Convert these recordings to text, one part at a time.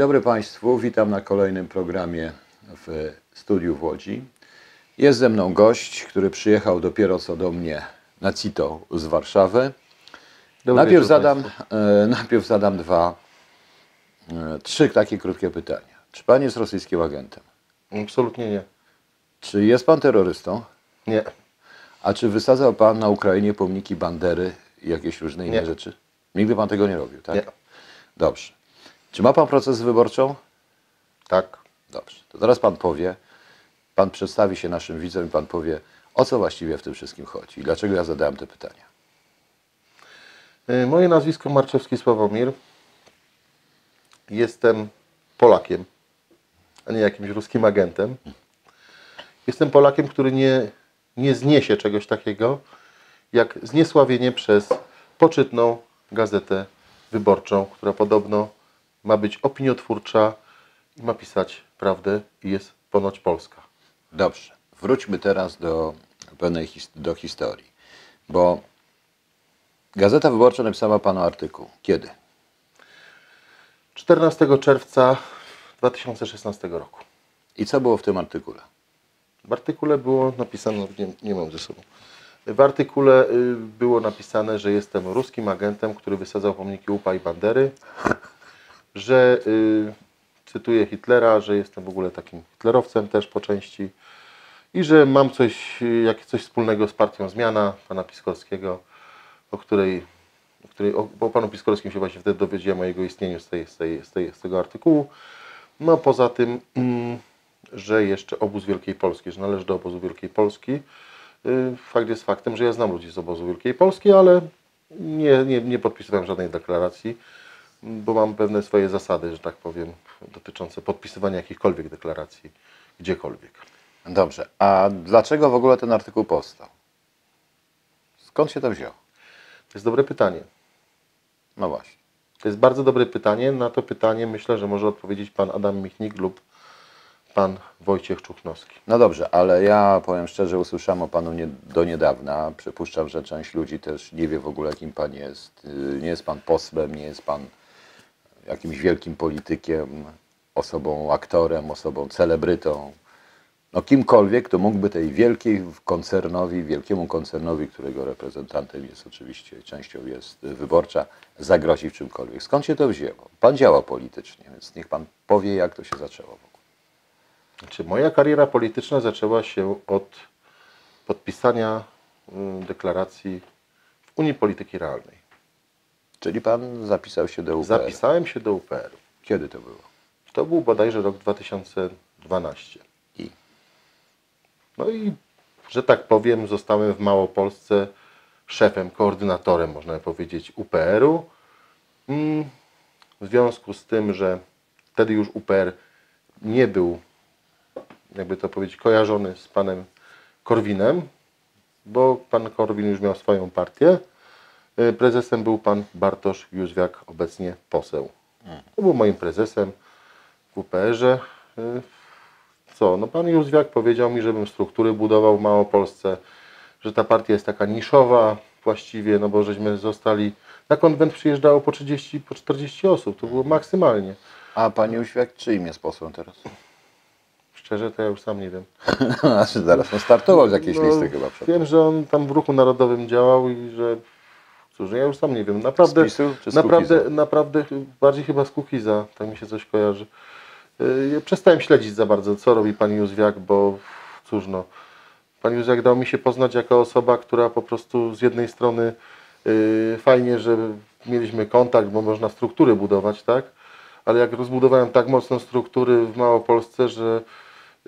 Dobry Państwu, witam na kolejnym programie w studiu w Łodzi. Jest ze mną gość, który przyjechał dopiero co do mnie na CITO z Warszawy. Dobry Najpierw zadam, e, najpierw zadam dwa, e, trzy takie krótkie pytania. Czy Pan jest rosyjskim agentem? Absolutnie nie. Czy jest Pan terrorystą? Nie. A czy wysadzał Pan na Ukrainie pomniki Bandery i jakieś różne inne Nie. rzeczy? Nigdy Pan tego nie robił, tak? Nie. Dobrze. Czy ma Pan proces wyborczą? Tak. Dobrze. To teraz Pan powie, Pan przedstawi się naszym widzom i Pan powie, o co właściwie w tym wszystkim chodzi i dlaczego ja zadałem te pytania. Y, Moje nazwisko Marczewski Sławomir. Jestem Polakiem, a nie jakimś ruskim agentem. Jestem Polakiem, który nie, nie zniesie czegoś takiego, jak zniesławienie przez poczytną gazetę wyborczą, która podobno ma być opiniotwórcza i ma pisać prawdę i jest ponoć polska. Dobrze. Wróćmy teraz do pewnej his- do historii, bo Gazeta Wyborcza napisała Panu artykuł. Kiedy? 14 czerwca 2016 roku. I co było w tym artykule? W artykule było napisane, nie, nie mam ze sobą. W artykule y, było napisane, że jestem ruskim agentem, który wysadzał pomniki UPA i Bandery, że y, cytuję Hitlera, że jestem w ogóle takim hitlerowcem też po części i że mam coś, y, jak coś wspólnego z partią Zmiana pana Piskorskiego, o której, o której o, panu Piskorskim się właśnie wtedy dowiedziałem o jego istnieniu z, tej, z, tej, z, tej, z tego artykułu. No poza tym, mm, że jeszcze obóz Wielkiej Polski, że należy do obozu Wielkiej Polski. Y, Fakt jest faktem, że ja znam ludzi z obozu Wielkiej Polski, ale nie, nie, nie podpisywałem żadnej deklaracji, bo mam pewne swoje zasady, że tak powiem, dotyczące podpisywania jakichkolwiek deklaracji gdziekolwiek. Dobrze. A dlaczego w ogóle ten artykuł powstał? Skąd się to wzięło? To jest dobre pytanie. No właśnie. To jest bardzo dobre pytanie. Na to pytanie myślę, że może odpowiedzieć pan Adam Michnik lub pan Wojciech Czuchnowski. No dobrze, ale ja powiem szczerze, usłyszałem o Panu nie, do niedawna. Przypuszczam, że część ludzi też nie wie w ogóle, kim Pan jest. Yy, Nie jest Pan posłem, nie jest Pan jakimś wielkim politykiem, osobą aktorem, osobą celebrytą. No kimkolwiek, kto mógłby tej wielkiej koncernowi, wielkiemu koncernowi, którego reprezentantem jest oczywiście, częścią jest wyborcza, zagrozić czymkolwiek. Skąd się to wzięło? Pan działa politycznie, więc niech Pan powie, jak to się zaczęło w ogóle. Znaczy, moja kariera polityczna zaczęła się od podpisania y, deklaracji w Unii Polityki Realnej. Czyli pan zapisał się do UPR. Zapisałem się do UPR. Kiedy to było? To był bodajże rok 2012. I No i, że tak powiem, zostałem w Małopolsce szefem, koordynatorem, można powiedzieć, UPR-u. Mm, W związku z tym, że wtedy już UPR nie był, jakby to powiedzieć, kojarzony z panem Korwinem, bo pan Korwin już miał swoją partię. Y, Prezesem był pan Bartosz Józwiak, obecnie poseł. To był moim prezesem w UPR-ze. Y, co? No pan Józwiak powiedział mi, żebym struktury budował w Małopolsce, że ta partia jest taka niszowa właściwie, no bo żeśmy zostali, na konwent przyjeżdżało po 30, po 40 osób, to było maksymalnie. A pan Jóźwiak czyim jest posłem teraz? Szczerze to ja już sam nie wiem. Znaczy zaraz, on startował z jakiejś No, listy chyba. Wiem, że on tam w ruchu narodowym działał i że, cóż, ja już sam nie wiem, naprawdę, Z PiSu czy z naprawdę, naprawdę, bardziej chyba z Kukiza, tak mi się coś kojarzy. Y, Ja przestałem śledzić za bardzo, co robi pan Józwiak, bo cóż no, pan Józwiak dał mi się poznać jako osoba, która po prostu z jednej strony y, fajnie, że mieliśmy kontakt, bo można struktury budować, tak? Ale jak rozbudowałem tak mocno struktury w Małopolsce, że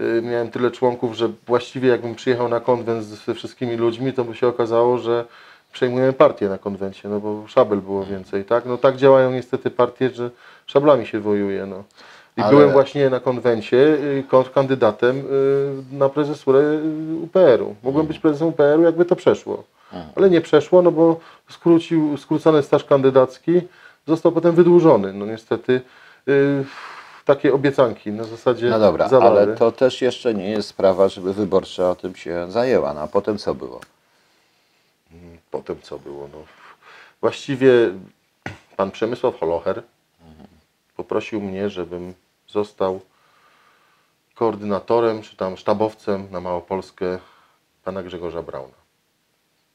y, miałem tyle członków, że właściwie jakbym przyjechał na konwent ze wszystkimi ludźmi, to by się okazało, że przejmujemy partię na konwencie, no bo szabel było więcej, tak? No tak działają niestety partie, że szablami się wojuje, no. I Ale- byłem właśnie na konwencie y, kandydatem y, na prezesurę y, UPR-u. Mogłem być prezesem UPR-u, jakby to przeszło. Ale nie przeszło, no bo skrócił, skrócony staż kandydacki został potem wydłużony. No niestety y, takie obiecanki na zasadzie No dobra, zawary. ale to też jeszcze nie jest sprawa, żeby wyborcza o tym się zajęła. No a potem co było? Potem co było? No, właściwie pan Przemysław Holocher poprosił mnie, żebym został koordynatorem, czy tam sztabowcem na Małopolskę pana Grzegorza Brauna.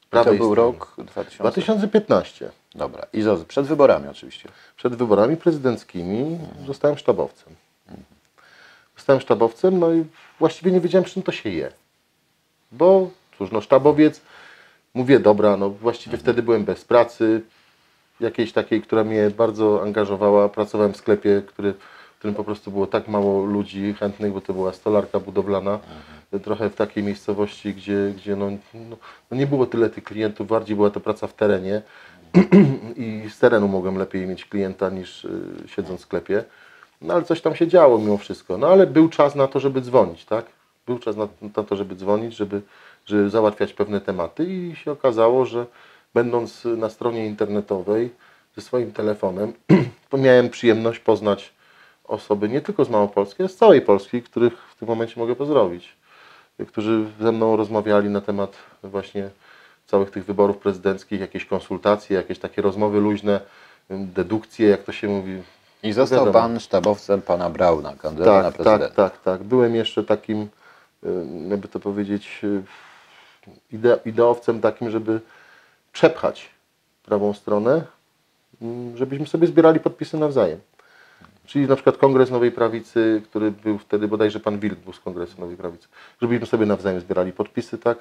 Z To prawej był strony. rok 2000. 2015. Dobra. I zo- przed wyborami oczywiście. Przed wyborami prezydenckimi zostałem sztabowcem. Zostałem sztabowcem, no i właściwie nie wiedziałem, czym to się je. Bo cóż, no sztabowiec, mówię, dobra, no właściwie wtedy byłem bez pracy, jakiejś takiej, która mnie bardzo angażowała. Pracowałem w sklepie, który, w którym po prostu było tak mało ludzi chętnych, bo to była stolarka budowlana. Trochę w takiej miejscowości, gdzie, gdzie no, no, no nie było tyle tych klientów, bardziej była to praca w terenie i z terenu mogłem lepiej mieć klienta niż y, siedząc w sklepie. No ale coś tam się działo mimo wszystko. No ale był czas na to, żeby dzwonić, tak? Był czas na, na to, żeby dzwonić, żeby, żeby załatwiać pewne tematy i się okazało, że będąc na stronie internetowej ze swoim telefonem, to miałem przyjemność poznać osoby nie tylko z Małopolski, ale z całej Polski, których w tym momencie mogę pozdrowić, którzy ze mną rozmawiali na temat właśnie całych tych wyborów prezydenckich, jakieś konsultacje, jakieś takie rozmowy luźne, dedukcje, jak to się mówi. I został Wiadomo. pan sztabowcem pana Brauna, kandydata na Tak, prezydenta. tak, tak, tak. Byłem jeszcze takim, jakby to powiedzieć, ide, ideowcem takim, żeby przepchać prawą stronę, mm, żebyśmy sobie zbierali podpisy nawzajem. Czyli na przykład Kongres Nowej Prawicy, który był wtedy, bodajże pan Wilk był z Kongresu Nowej Prawicy, żebyśmy sobie nawzajem zbierali podpisy, tak?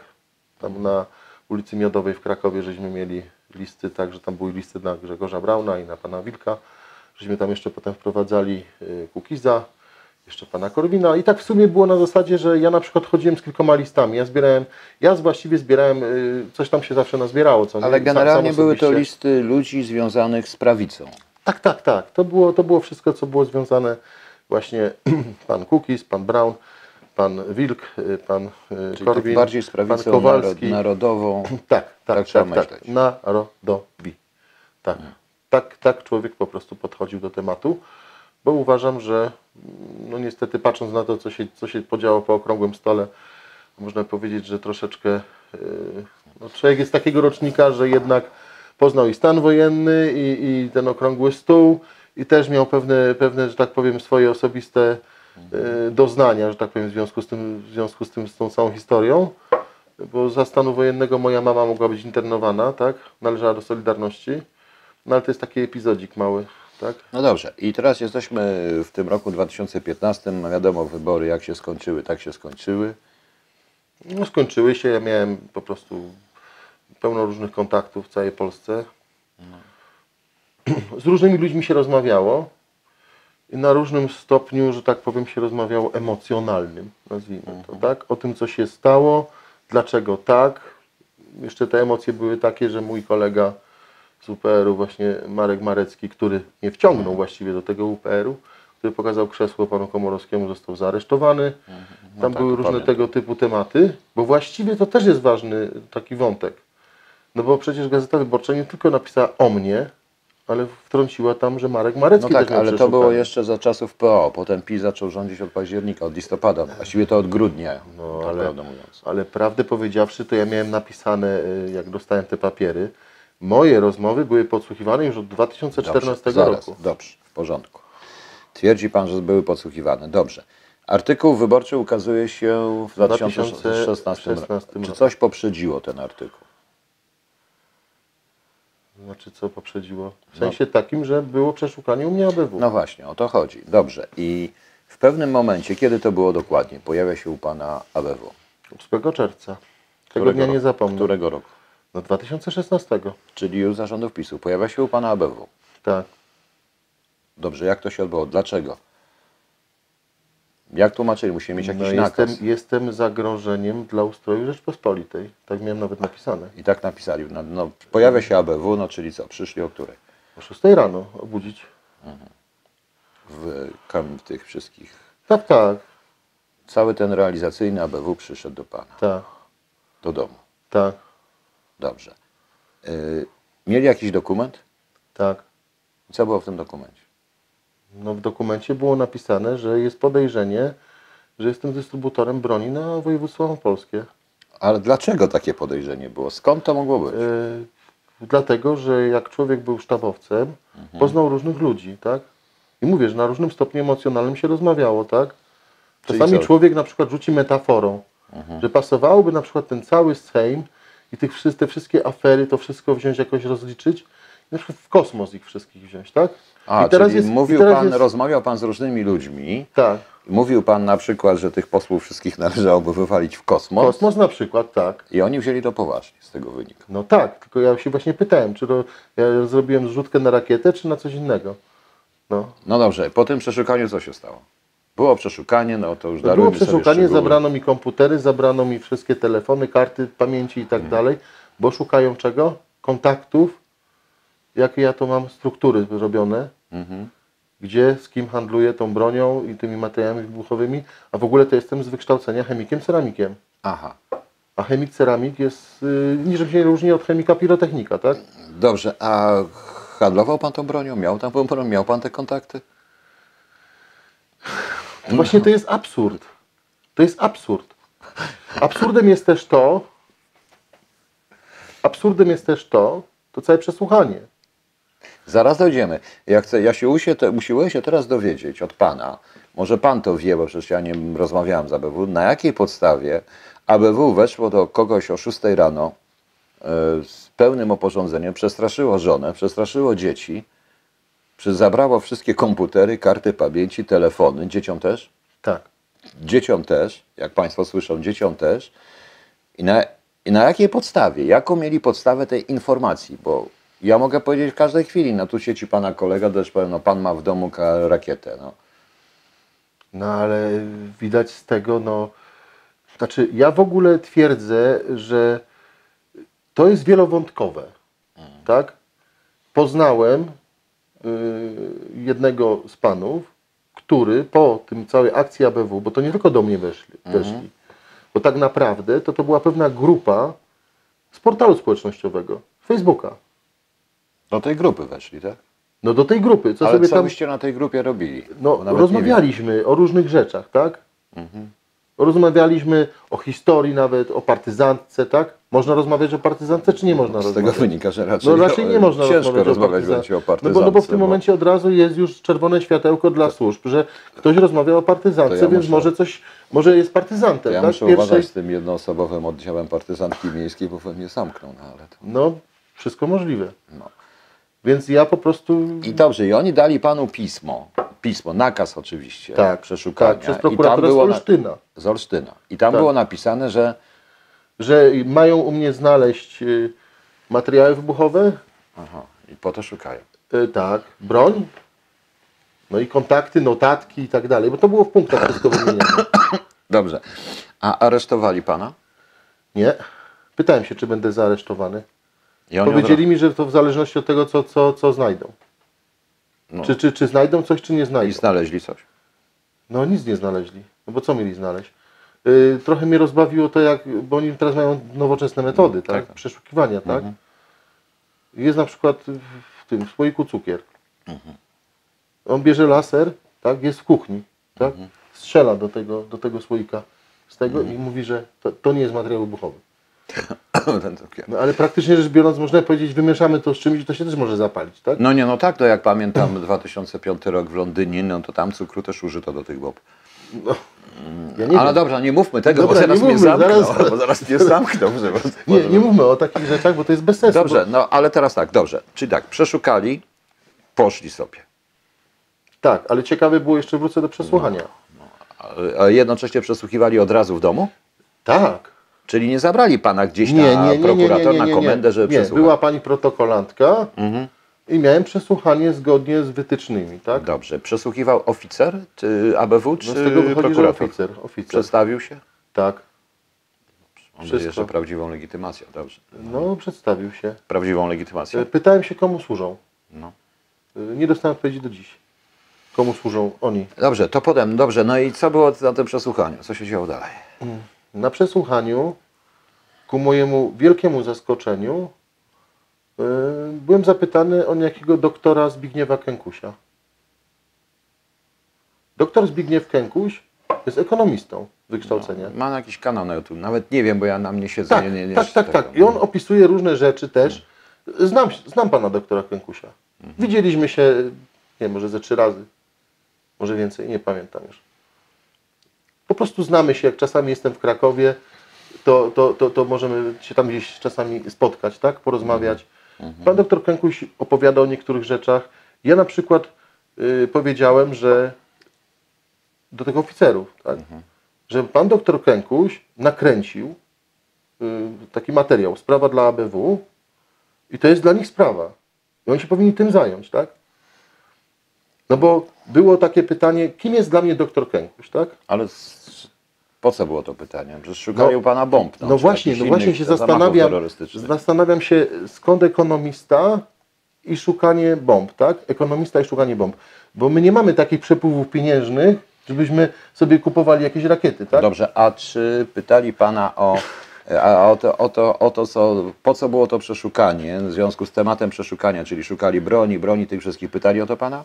Tam na ulicy Miodowej w Krakowie żeśmy mieli listy, tak, że tam były listy na Grzegorza Brauna i na pana Wilka. Żeśmy tam jeszcze potem wprowadzali y, Kukiza, jeszcze pana Korwina i tak w sumie było na zasadzie, że ja na przykład chodziłem z kilkoma listami. Ja zbierałem, ja właściwie zbierałem, y, coś tam się zawsze nazbierało. Co nie? Ale Sam- generalnie sam były to listy ludzi związanych z prawicą. Tak, tak, tak. To było, to było wszystko, co było związane właśnie pan Kukiz, pan Brown, pan Wilk, y, pan y, Czyli Korwin, tak bardziej z pan Kowalski. narod, narodową. Tak, tak, Tak tak, tak, tak. Narodowi. Tak. tak, tak człowiek po prostu podchodził do tematu, bo uważam, że no niestety patrząc na to, co się, co się podziało po okrągłym stole, można powiedzieć, że troszeczkę yy, no człowiek jest takiego rocznika, że jednak poznał i stan wojenny, i, i ten okrągły stół, i też miał pewne, pewne, że tak powiem, swoje osobiste yy, doznania, że tak powiem, w związku z tym, w związku z tym, z tą całą historią bo za stanu wojennego moja mama mogła być internowana, tak? Należała do Solidarności. No ale to jest taki epizodzik mały, tak? No dobrze, i teraz jesteśmy w tym roku 2015. No wiadomo, wybory jak się skończyły, tak się skończyły. No skończyły się, ja miałem po prostu pełno różnych kontaktów w całej Polsce. Z różnymi ludźmi się rozmawiało. I na różnym stopniu, że tak powiem, się rozmawiało emocjonalnym, nazwijmy to, tak? O tym, co się stało, dlaczego tak. Jeszcze te emocje były takie, że mój kolega z UPR-u, właśnie Marek Marecki, który mnie wciągnął właściwie do tego UPR-u, który pokazał krzesło panu Komorowskiemu, został zaresztowany. Tam tak, były różne pamiętam. tego typu tematy, bo właściwie to też jest ważny taki wątek. No bo przecież Gazeta Wyborcza nie tylko napisała o mnie, ale wtrąciła tam, że Marek No Marecki tak, też miał ale to było jeszcze za czasów PO. Potem PiS zaczął rządzić od października, od listopada. Właściwie to od grudnia, No, tak ale- prawdę mówiąc. Ale prawdę powiedziawszy, to ja miałem napisane, y, jak dostałem te papiery, moje rozmowy były podsłuchiwane już od 2014 Dobrze, zaraz, roku. Dobrze, w porządku. Twierdzi Pan, że były podsłuchiwane. Dobrze. Artykuł wyborczy ukazuje się w 2016 roku. 2016 Czy coś poprzedziło ten artykuł? Znaczy co poprzedziło? W sensie takim, że było przeszukanie u mnie ABW. No właśnie, o to chodzi. Dobrze. I w pewnym momencie, kiedy to było dokładnie, pojawia się u Pana ABW. 8 czerwca. Tego Którego dnia nie roku? zapomnę. Którego roku? No 2016. Czyli już zarządów PiSu. Pojawia się u Pana ABW. Tak. Dobrze, jak to się odbyło? Dlaczego? Jak tłumaczyli? Musimy mieć jakiś No nakaz. jestem, jestem zagrożeniem dla ustroju Rzeczpospolitej. Tak miałem nawet napisane. I tak napisali. No, no, pojawia się ABW, no czyli co? Przyszli o której? O 6 rano obudzić. W, kam- w tych wszystkich. Tak, tak, Cały ten realizacyjny ABW przyszedł do Pana. tak, Do domu. tak, Dobrze. Y, mieli jakiś dokument? tak. Co było w tym dokumencie? No w dokumencie było napisane, że jest podejrzenie, że jestem dystrybutorem broni na województwo małopolskie. Ale dlaczego takie podejrzenie było? Skąd to mogło być? Yy, dlatego, że jak człowiek był sztabowcem, poznał różnych ludzi, tak? I mówię, że na różnym stopniu emocjonalnym się rozmawiało, tak? Czasami człowiek na przykład rzuci metaforą, że pasowałoby na przykład ten cały Sejm i tych, te wszystkie afery, to wszystko wziąć jakoś rozliczyć na przykład w kosmos ich wszystkich wziąć, tak? A, I teraz czyli jest- mówił teraz pan, jest- rozmawiał pan z różnymi ludźmi. Tak. Mówił pan na przykład, że tych posłów wszystkich należałoby wywalić w kosmos. Kosmos na przykład, tak. I oni wzięli to poważnie z tego wynika. No tak, tylko ja się właśnie pytałem, czy to ja zrobiłem zrzutkę na rakietę, czy na coś innego. No. No dobrze, po tym przeszukaniu co się stało? Było przeszukanie, no to już Było darujmy sobie przeszukanie, zabrano mi komputery, zabrano mi wszystkie telefony, karty pamięci i tak Mhm. dalej, bo szukają czego? Kontaktów, jakie ja to mam struktury robione, Mhm. gdzie, z kim handluję tą bronią i tymi materiałami wybuchowymi, a w ogóle to jestem z wykształcenia chemikiem, ceramikiem. Aha, A chemik ceramik jest, yy, niczym się nie różni od chemika pirotechnika, tak? dobrze, a handlował pan tą bronią? Miał tam tą? Miał pan te kontakty? Właśnie to jest absurd. To jest absurd. Absurdem jest też to, absurdem jest też to, to całe przesłuchanie. Zaraz dojdziemy. Ja, chcę, ja się usiłuję się teraz dowiedzieć od pana, może pan to wie, bo przecież ja nie rozmawiałem z ABW, na jakiej podstawie ABW weszło do kogoś o 6 rano e, z pełnym oporządzeniem, przestraszyło żonę, przestraszyło dzieci, przy- zabrało wszystkie komputery, karty pamięci, telefony, dzieciom też? Tak. Dzieciom też, jak Państwo słyszą, dzieciom też. I na, I na jakiej podstawie? Jaką mieli podstawę tej informacji? Bo ja mogę powiedzieć w każdej chwili, no tu sieci Pana kolega, też powiem, no Pan ma w domu rakietę. No. No ale widać z tego, no. Znaczy, ja w ogóle twierdzę, że to jest wielowątkowe. Tak? Poznałem jednego z panów, który po tym całej akcji ABW, bo to nie tylko do mnie weszli, weszli bo tak naprawdę to, to była pewna grupa z portalu społecznościowego, Facebooka. Do tej grupy weszli, tak? No do tej grupy, co Ale sobie co tam. byście na tej grupie robili? No, rozmawialiśmy o różnych rzeczach, tak? Mhm. Rozmawialiśmy o historii nawet, o partyzantce, tak? Można rozmawiać o partyzantce, czy nie można wiem. Z tego rozmawiać? wynika, że raczej, No raczej nie można ciężko rozmawiać, o, partyzan- będzie o no bo, no bo w tym momencie od razu jest już czerwone światełko dla służb, że ktoś rozmawia o partyzantce, To ja więc muszę- może coś, może jest partyzantem, ja tak? muszę uważać z tym jednoosobowym oddziałem partyzantki miejskiej, bo mnie zamkną, no ale to... No, wszystko możliwe. No. Więc ja po prostu... I dobrze, i oni dali panu pismo, pismo, nakaz oczywiście, tak, przeszukania. tak, przez I tam prokuratora z było na- Olsztyna. z Olsztyna. I tam Tak. było napisane, że Że mają u mnie znaleźć y, materiały wybuchowe, aha, i po to szukają. y, tak, broń, no i kontakty, notatki i tak dalej, bo to było w punktach wszystko wymienione. Dobrze. A aresztowali pana? Nie. Pytałem się, czy będę zaaresztowany. Powiedzieli mi, że to w zależności od tego, co, co, co znajdą. No. Czy, czy, czy znajdą coś, czy nie od... I znajdą. znaleźli coś. No nic nie znaleźli. No bo co mieli znaleźć? Yy, trochę mnie rozbawiło to, jak, bo oni teraz mają nowoczesne metody, tak? tak. Przeszukiwania, tak? Mhm. Jest na przykład w tym w słoiku cukier. On bierze laser, tak? Jest w kuchni, tak? Strzela do tego, do tego słoika z tego i mówi, że to, to nie jest materiał wybuchowy. No ale praktycznie rzecz biorąc, można powiedzieć, wymieszamy to z czymś i to się też może zapalić, tak? No nie, no tak, to jak pamiętam 2005 rok w Londynie, no to tam cukru też użyto do tych bob. Ja nie Ale dobrze, nie mówmy tego, Dobra, bo zaraz nie mnie mówmy, zamkną, zaraz- bo zaraz mnie zamkną. Żeby, Nie, nie mówmy o takich rzeczach, bo to jest bez sensu. Dobrze, Bo, no ale teraz tak, dobrze. Czyli tak, przeszukali, poszli sobie. tak, ale ciekawe było, jeszcze wrócę do przesłuchania. A- A jednocześnie przesłuchiwali od razu w domu? Tak. Czyli nie zabrali pana gdzieś Nie, na nie, nie, prokurator, na komendę, żeby nie. Była pani protokolantka Mhm. I miałem przesłuchanie zgodnie z wytycznymi, tak? Dobrze. Przesłuchiwał oficer czy ABW, czy No z tego wychodzi, prokurator? oficer, oficer. Przedstawił się? Tak. On Wszystko. jeszcze prawdziwą legitymacją, dobrze. No, przedstawił się. Prawdziwą legitymacją? E, Pytałem się, komu służą. No. E, Nie dostałem odpowiedzi do dziś. Komu służą oni? Dobrze, to potem, dobrze. No i co było na tym przesłuchaniu? Co się działo dalej? Na przesłuchaniu, ku mojemu wielkiemu zaskoczeniu, byłem zapytany o jakiego doktora Zbigniewa Kękusia. Doktor Zbigniew Kękuś jest ekonomistą wykształcenia. Mam jakiś kanał na YouTube. Nawet nie wiem, bo ja na mnie siedzę. Tak, nie, nie, nie tak, tak, tak. I on opisuje różne rzeczy też. Znam, znam pana doktora Kękusia. Mhm. Widzieliśmy się, nie wiem, może ze trzy razy. Może więcej, nie pamiętam już. Po prostu znamy się, jak czasami jestem w Krakowie, to, to, to, to możemy się tam gdzieś czasami spotkać, tak? Porozmawiać. Pan doktor Krękuś opowiada o niektórych rzeczach. Ja na przykład y, powiedziałem, że do tych oficerów, tak? że pan doktor Krękuś nakręcił y, taki materiał, sprawa dla ABW i to jest dla nich sprawa. I oni się powinni tym zająć, tak? No bo było takie pytanie, kim jest dla mnie doktor Krękuś, tak? Ale s- po co było to pytanie? Przecież szukali u pana bomb. No, czy właśnie, no właśnie się zastanawiam, zastanawiam się skąd ekonomista i szukanie bomb, tak? Ekonomista i szukanie bomb. Bo my nie mamy takich przepływów pieniężnych, żebyśmy sobie kupowali jakieś rakiety, tak? Dobrze, a czy pytali pana o, a o, to, o, to, o to, co, po co było to przeszukanie w związku z tematem przeszukania, czyli szukali broni, broni tych wszystkich, pytali o to pana?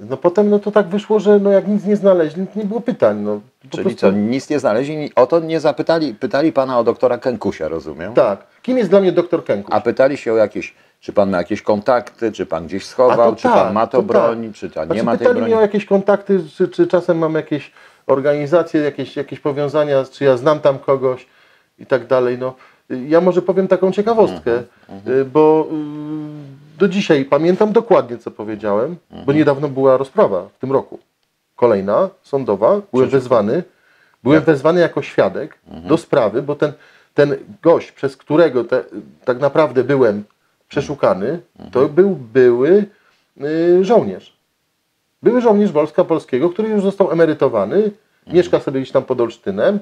No potem no to tak wyszło, że no jak nic nie znaleźli, nie było pytań. No, Czyli prostu- co, nic nie znaleźli, o to nie zapytali, pytali pana o doktora Kękusia, rozumiem? Tak. Kim jest dla mnie doktor Kękuś? A pytali się o jakieś, czy pan ma jakieś kontakty, czy pan gdzieś schował, czy pan ma to, broń, tak. czy ta, nie Znaczy, ma tej pytali broni? mnie o jakieś kontakty, czy, czy czasem mam jakieś organizacje, jakieś, jakieś powiązania, czy ja znam tam kogoś i tak dalej. No, ja może powiem taką ciekawostkę, Mhm, y, bo y, do dzisiaj pamiętam dokładnie, co powiedziałem, Mhm. bo niedawno była rozprawa w tym roku. Kolejna, sądowa. Byłem wezwany, byłem wezwany jako świadek Mhm. do sprawy, bo ten, ten gość, przez którego te, tak naprawdę byłem przeszukany, to Mhm. był były y, żołnierz. Były żołnierz Wojska Polskiego, który już został emerytowany, Mhm. mieszka sobie gdzieś tam pod Olsztynem,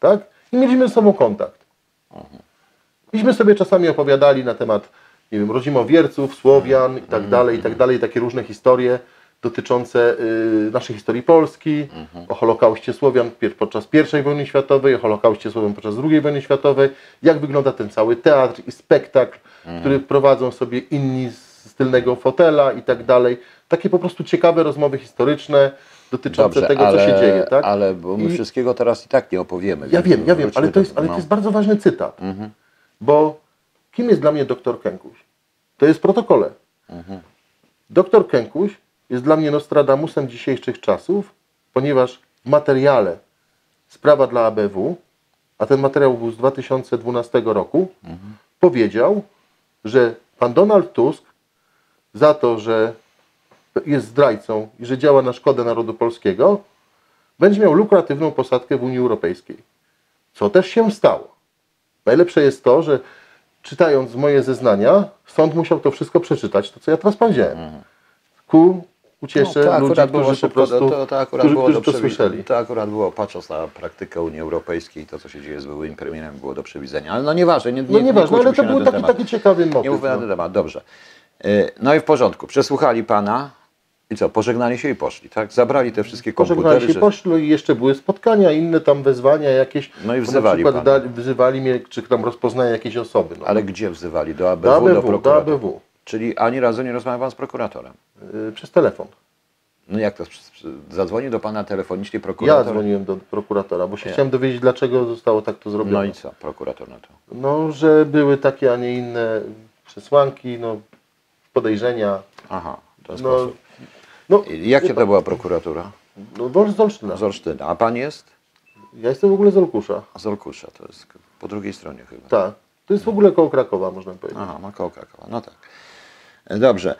tak? I mieliśmy ze sobą kontakt. Mhm. Myśmy sobie czasami opowiadali na temat, nie wiem, rodzimowierców, Słowian i Mhm. tak dalej, i tak dalej, takie różne historie dotyczące y, naszej historii Polski, Mhm. o Holokauście Słowian podczas I wojny światowej, o Holokauście Słowian podczas II wojny światowej, jak wygląda ten cały teatr i spektakl, Mhm. który prowadzą sobie inni z tylnego fotela i tak dalej. Takie po prostu ciekawe rozmowy historyczne dotyczące Dobrze, tego, ale, co się dzieje, tak? ale bo my I- wszystkiego teraz i tak nie opowiemy. Ja wiem, ja wiem, ale to jest, ale no. to jest bardzo ważny cytat. Mhm. Bo kim jest dla mnie doktor Kękuś? To jest w protokole. Mhm. Doktor Kękuś jest dla mnie Nostradamusem dzisiejszych czasów, ponieważ w materiale Sprawa dla ABW, a ten materiał był z 2012 roku, powiedział, że pan Donald Tusk za to, że jest zdrajcą i że działa na szkodę narodu polskiego, będzie miał lukratywną posadkę w Unii Europejskiej. Co też się stało. Najlepsze jest to, że czytając moje zeznania, sąd musiał to wszystko przeczytać, to co ja teraz powiedziałem. Ku uciesze No, to ludzi, akurat było którzy po prostu to, to którzy, którzy do to przewidzenia. słyszeli. To akurat było, patrząc na praktykę Unii Europejskiej, to co się dzieje z byłym premierem, było do przewidzenia. Ale no nieważne, nie, nie, No nieważne, kłóćmy ale to był na taki, temat. taki ciekawy motyw. Nie mówmy na no. ten temat, dobrze. Y, No i w porządku, przesłuchali pana i co, pożegnali się i poszli, tak? Zabrali te wszystkie Pożegnali komputery. się, że- poszli i jeszcze były spotkania, inne tam wezwania jakieś. No i wzywali Na przykład dali, wzywali mnie, czy tam rozpoznają jakieś osoby. No. Ale gdzie wzywali? Do ABW, do do, ABW, do prokuratora? ABW. Czyli ani razu nie rozmawiał pan z prokuratorem? y, przez telefon. No jak to? Zadzwonił do pana telefonicznie Ja prokurator? dzwoniłem do prokuratora, bo się chciałem dowiedzieć, dlaczego zostało tak to zrobione. No i co, prokurator na to? No, że były takie, a nie inne przesłanki, no, podejrzenia. Aha, w ten No, sposób. No, Jakie to była prokuratura? no z Olsztyna. Z Olsztyna. A pan jest? Ja jestem w ogóle z Olkusza. Z Olkusza, to jest po drugiej stronie chyba. Tak. To jest w ogóle koło Krakowa, można powiedzieć. Aha, ma koło Krakowa, no tak. E, Dobrze.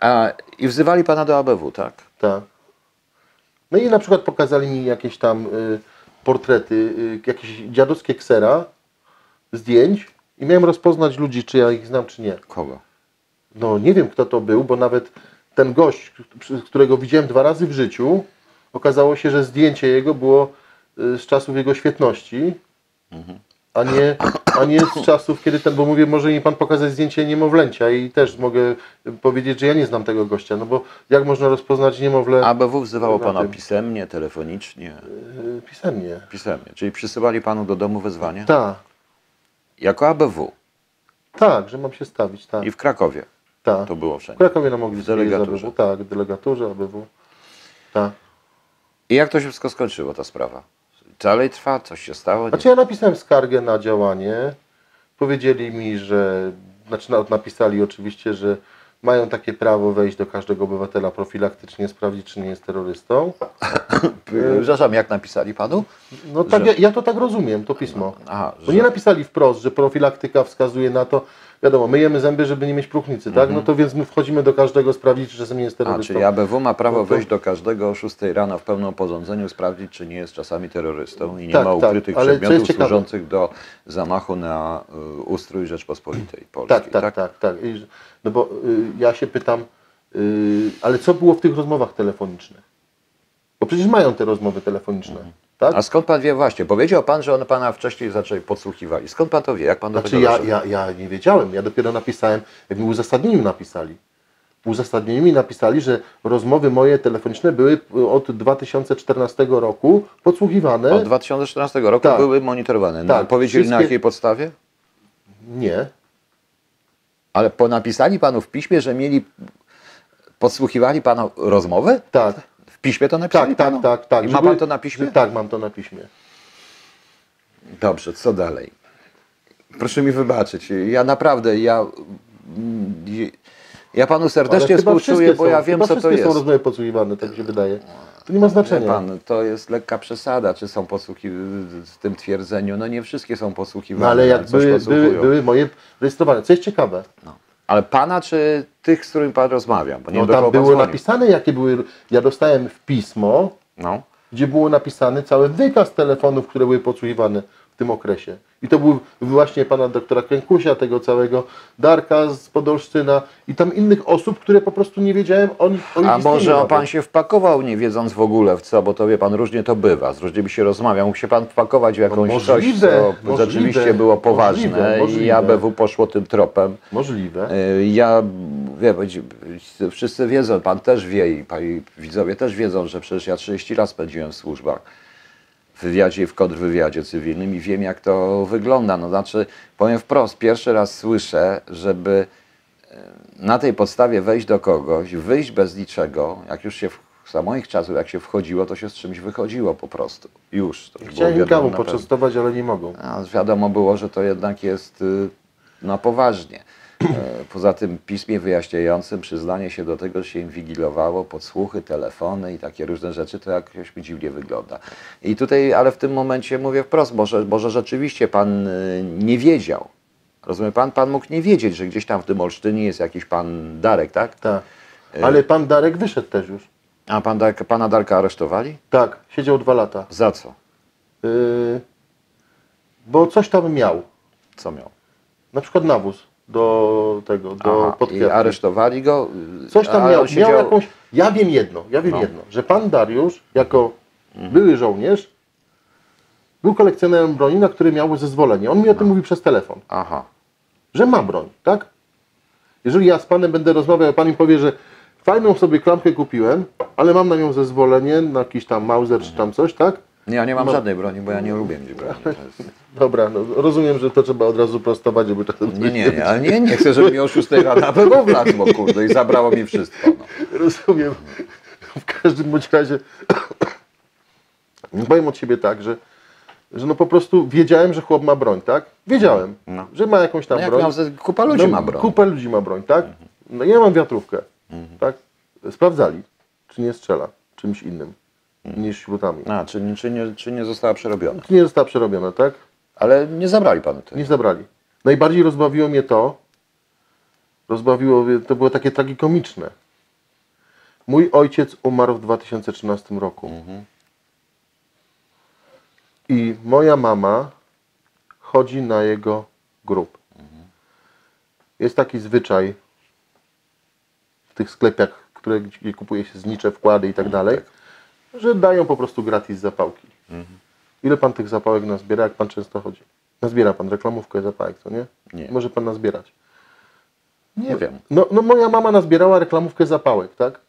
A, I wzywali pana do ABW, tak? Tak. No i na przykład pokazali mi jakieś tam y, portrety, y, jakieś dziadowskie ksera, zdjęć i miałem rozpoznać ludzi, czy ja ich znam, czy nie. Kogo? No nie wiem, kto to był, bo nawet ten gość, którego widziałem dwa razy w życiu, okazało się, że zdjęcie jego było y, z czasów jego świetności, a nie, a nie z czasów, kiedy ten, bo mówię, może mi pan pokazać zdjęcie niemowlęcia i też mogę powiedzieć, że ja nie znam tego gościa, no bo jak można rozpoznać niemowlę ABW wzywało na pana tym. pisemnie, telefonicznie? y, pisemnie? Pisemnie. Czyli przysyłali panu do domu wezwanie? Tak, Jako ABW. tak, że mam się stawić, tak, I w Krakowie tak. to było W wszędzie. Krakowie na W delegaturze. jest ABW, tak, w delegaturze ABW, tak. I jak to się wszystko skończyło, ta sprawa? Dalej trwa? Coś się stało? Nie? Znaczy ja napisałem skargę na działanie. Powiedzieli mi, że, znaczy na- napisali oczywiście, że mają takie prawo wejść do każdego obywatela profilaktycznie, sprawdzić, czy nie jest terrorystą. Przepraszam, jak napisali panu? No tak, Że- ja, ja to tak rozumiem, to pismo. Aha, Bo nie napisali wprost, że profilaktyka wskazuje na to, wiadomo, myjemy zęby, żeby nie mieć próchnicy, tak? No to więc my wchodzimy do każdego sprawdzić, czy czasem nie jest Mhm. A, terrorystą. czyli ABW ma prawo No to- wejść do każdego o 6 rano w pełnym porządzeniu, sprawdzić, czy nie jest czasami terrorystą i nie Tak, ma tak, ukrytych co przedmiotów ciekawe- służących do zamachu na y, ustrój Rzeczpospolitej Polskiej. Tak, tak, tak, tak. I, No bo y, ja się pytam, y, ale co było w tych rozmowach telefonicznych? Bo przecież mają te rozmowy telefoniczne, tak? A skąd pan wie właśnie? Powiedział pan, że one pana wcześniej zaczęli podsłuchiwali. Skąd pan to wie? Jak pan do Znaczy tego ja, doszedł? ja, ja nie wiedziałem, ja dopiero napisałem, jak mi uzasadnieniu napisali. Uzasadnieniu mi napisali, że rozmowy moje telefoniczne były od 2014 roku podsłuchiwane. Od 2014 roku Tak. były monitorowane. No, Tak, powiedzieli na wszystkie- jakiej podstawie? Nie. Ale po napisali panu w piśmie, że mieli podsłuchiwali pana rozmowę? Tak, W piśmie to napisali tak, tak, panu? tak, tak. I ma żeby- pan to na piśmie? Tak, mam to na piśmie. Dobrze, co dalej? Proszę mi wybaczyć. Ja naprawdę, ja, ja panu serdecznie współczuję, bo ja wiem, co to wszystkie są jest. rozmowy podsłuchiwane, tak się wydaje. To nie ma Wie znaczenia. pan, to jest lekka przesada, czy są podsłuchiwane w tym twierdzeniu. No nie wszystkie są podsłuchiwane. No ale jak coś były, były, były moje rejestrowane. Co jest ciekawe, No. Ale pana, czy tych, z którymi pan rozmawia? Bo nie no tam było dzwonił. napisane, jakie były. Ja dostałem w pismo, No. gdzie było napisany cały wykaz telefonów, które były podsłuchiwane tym okresie. I to był właśnie pana doktora Krękusia, tego całego Darka z Podolsztyna i tam innych osób, które po prostu nie wiedziałem o nich. O A może nawet. pan się wpakował, nie wiedząc w ogóle w co, bo to wie pan, różnie to bywa, z różnymi się rozmawia. Mógł się pan wpakować w jakąś coś, No możliwe, co możliwe, rzeczywiście było poważne możliwe, i możliwe. ABW poszło tym tropem. Możliwe. Y, Ja, wie, wszyscy wiedzą, pan też wie i pani widzowie też wiedzą, że przecież ja 30 lat spędziłem w służbach, w wywiadzie i w kontrwywiadzie cywilnym i wiem jak to wygląda. No znaczy, powiem wprost, pierwszy raz słyszę, żeby y, na tej podstawie wejść do kogoś, wyjść bez niczego, jak już się w, za moich czasów, jak się wchodziło, to się z czymś wychodziło po prostu. Już. To już Chciałem kawą poczęstować, ale nie mogą. A wiadomo było, że to jednak jest y, na poważnie. E, Poza tym pismie wyjaśniającym przyznanie się do tego, że się inwigilowało, podsłuchy, telefony i takie różne rzeczy, to jakoś mi dziwnie wygląda. I tutaj, ale w tym momencie mówię wprost, może, może rzeczywiście pan y, nie wiedział. Rozumie pan? Pan mógł nie wiedzieć, że gdzieś tam w tym Olsztynie jest jakiś pan Darek, tak? Tak. Ale pan Darek wyszedł też już. A pan Darek, pana Darka aresztowali? Tak, siedział dwa lata. Za co? Yy, bo coś tam miał. Co miał? Na przykład nawóz do tego, do Aha, I podkwiatki. aresztowali go? y, Coś tam miał. Miał jakąś. Ja wiem jedno, ja wiem No. jedno, że pan Dariusz, jako były żołnierz, był kolekcjonerem broni, na który miał zezwolenie. On mi o No. tym mówi przez telefon, Aha. że ma broń, tak? Jeżeli ja z panem będę rozmawiał, a pan mi powie, że fajną sobie klamkę kupiłem, ale mam na nią zezwolenie, na jakiś tam Mauser czy tam coś, tak? Nie, ja nie mam No. żadnej broni, bo ja nie lubię mieć broni. Jest... Dobra, no, rozumiem, że to trzeba od razu prostować, żeby czasem Nie, nie, nie, ale nie, nie chcę, żeby mi o 6 rano było wlazło, kurde, i zabrało mi wszystko. No. Rozumiem. W każdym bądź razie powiem od siebie tak, że, że no po prostu wiedziałem, że chłop ma broń, tak? Wiedziałem, No. że ma jakąś tam No jak broń. miał, kupa ludzi No, ma broń. Kupę ludzi ma broń, tak? No ja mam wiatrówkę, tak? Sprawdzali, czy nie strzela czymś innym niż śrutami. A, czy, czy, nie, czy nie została przerobiona? Nie została przerobiona, tak? Ale nie zabrali panu tej. Nie zabrali. Najbardziej rozbawiło mnie to, rozbawiło mnie, to było takie tragikomiczne. Mój ojciec umarł w 2013 roku. I moja mama chodzi na jego grób. Jest taki zwyczaj w tych sklepach, które, gdzie kupuje się znicze, wkłady i tak dalej, że dają po prostu gratis zapałki. Ile pan tych zapałek nazbiera, jak pan często chodzi? Nazbiera pan reklamówkę zapałek, co nie? Nie. Może pan nazbierać. Nie wiem. No, no moja mama nazbierała reklamówkę zapałek, tak?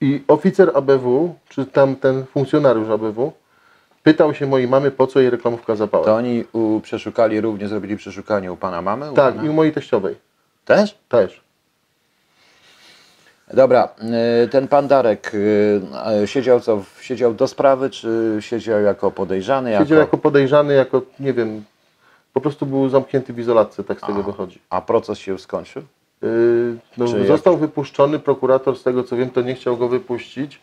I oficer ABW, czy tam ten funkcjonariusz ABW, pytał się mojej mamy, po co jej reklamówka zapałek. To oni u, przeszukali również, zrobili przeszukanie u pana mamy? U tak, pana? i u mojej teściowej Też? też. Dobra, y, ten pan Darek y, y, siedział co, siedział do sprawy, czy siedział jako podejrzany? Jako... Siedział jako podejrzany, jako, nie wiem, po prostu był zamknięty w izolatce, tak z tego Aha. wychodzi. A proces się skończył? Yy, no, został wypuszczony, prokurator z tego co wiem to nie chciał go wypuścić,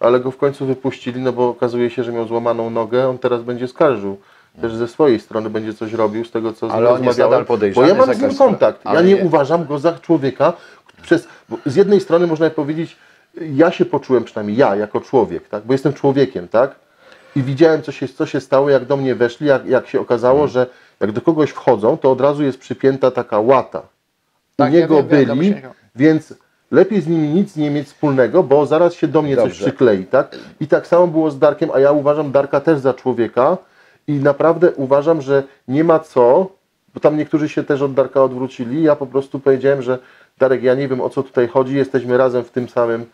ale go w końcu wypuścili, no bo okazuje się, że miał złamaną nogę, on teraz będzie skarżył. Też ze swojej strony będzie coś robił, z tego co z Ale nim rozmawiałem. Bo ja mam z nim kontakt. Ja nie, nie- uważam go za człowieka, przez, z jednej strony można powiedzieć, ja się poczułem przynajmniej, ja jako człowiek, tak? bo jestem człowiekiem, tak? I widziałem, co się, co się stało, jak do mnie weszli, jak, jak się okazało, Mhm. że jak do kogoś wchodzą, to od razu jest przypięta taka łata. Tak, U ja niego wiem, wiem, byli, więc lepiej z nimi nic nie mieć wspólnego, bo zaraz się do mnie coś Dobrze. przyklei, tak? I tak samo było z Darkiem, a ja uważam Darka też za człowieka i naprawdę uważam, że nie ma co, bo tam niektórzy się też od Darka odwrócili, ja po prostu powiedziałem, że Darek, ja nie wiem o co tutaj chodzi, jesteśmy razem w tym samym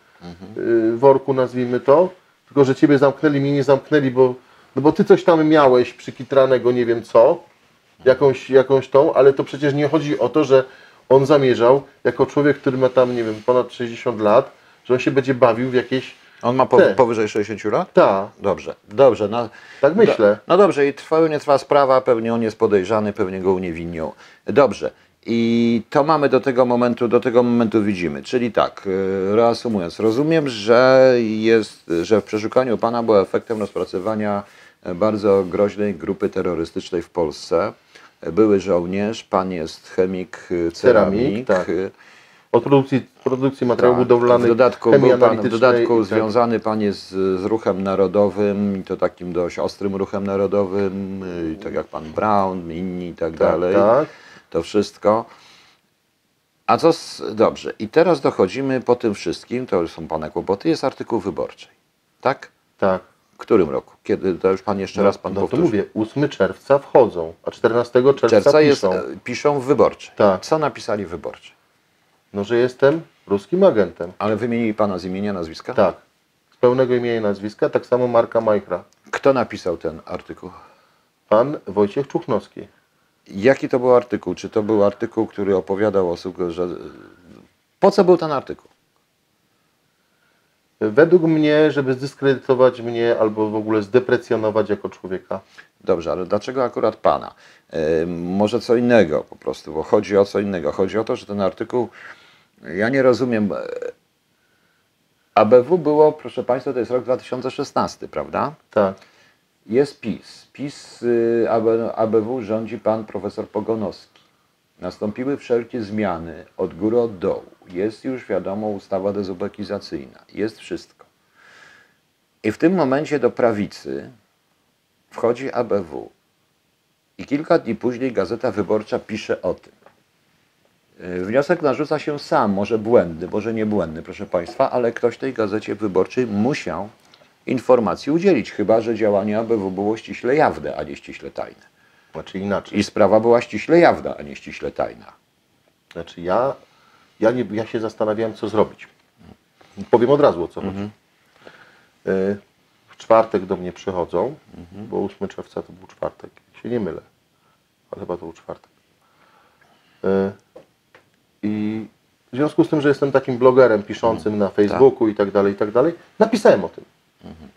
y, worku, nazwijmy to, tylko że ciebie zamknęli, mnie nie zamknęli, bo, no bo ty coś tam miałeś przykitranego, nie wiem co, jakąś, jakąś tą, ale to przecież nie chodzi o to, że on zamierzał, jako człowiek, który ma tam, nie wiem, ponad 60 lat, że on się będzie bawił w jakieś, On ma po, powyżej 60 lat? ta, Dobrze, dobrze. No, tak myślę. No dobrze, i trwa, nie trwa sprawa, pewnie on jest podejrzany, pewnie go uniewinnią. Dobrze. I to mamy do tego momentu, do tego momentu widzimy. Czyli tak, y, reasumując, rozumiem, że jest, że w przeszukaniu pana było efektem rozpracowania e, bardzo groźnej grupy terrorystycznej w Polsce. E, Były żołnierz, pan jest chemik, y, ceramik. Ceramik, tak. Od produkcji, produkcji materiałów tak. budowlanych, W dodatku, chemii pan, w dodatku tak. związany pan jest z, z ruchem narodowym, i to takim dość ostrym ruchem narodowym, tak jak pan Brown, inni i tak, Tak, dalej. tak. To wszystko. A co z, dobrze, i teraz dochodzimy po tym wszystkim, to już są pana kłopoty, jest artykuł wyborczej. Tak? Tak. W którym roku? Kiedy to już pan jeszcze raz pan no to mówię, 8 czerwca wchodzą, a 14 czerwca, Czerwca jest, piszą, e, piszą w wyborczej. Tak. Co napisali w wyborczej? No, że jestem ruskim agentem. Ale wymienili pana z imienia, nazwiska? Tak. Z pełnego imienia i nazwiska, tak samo Marka Majchra. Kto napisał ten artykuł? Pan Wojciech Czuchnowski. Jaki to był artykuł? Czy to był artykuł, który opowiadał o że... Po co był ten artykuł? Według mnie, żeby zdyskredytować mnie albo w ogóle zdeprecjonować jako człowieka. Dobrze, ale dlaczego akurat Pana? E, może co innego po prostu, bo chodzi o co innego. Chodzi o to, że ten artykuł, ja nie rozumiem, e, ABW było, proszę Państwa, to jest rok 2016, prawda? Tak. Jest PiS. PiS y, AB, ABW rządzi pan profesor Pogonowski. Nastąpiły wszelkie zmiany od góry, od dołu. Jest już wiadomo ustawa dezubekizacyjna. Jest wszystko. I w tym momencie do prawicy wchodzi ABW. I kilka dni później Gazeta Wyborcza pisze o tym. Y, Wniosek narzuca się sam, może błędny, może nie błędny, proszę Państwa, ale ktoś tej Gazecie Wyborczej musiał informacji udzielić, chyba że działanie ABW było ściśle jawne, a nie ściśle tajne. Znaczy inaczej. I sprawa była ściśle jawna, a nie ściśle tajna. Znaczy ja, ja, nie, ja się zastanawiałem, co zrobić. Powiem od razu, o co Mhm. chodzi. Y, W czwartek do mnie przychodzą, Mhm. bo 8 czerwca to był czwartek, się nie mylę, ale chyba to był czwartek. Y, I w związku z tym, że jestem takim blogerem piszącym na Facebooku i tak dalej, i tak dalej, napisałem o tym, Mhm.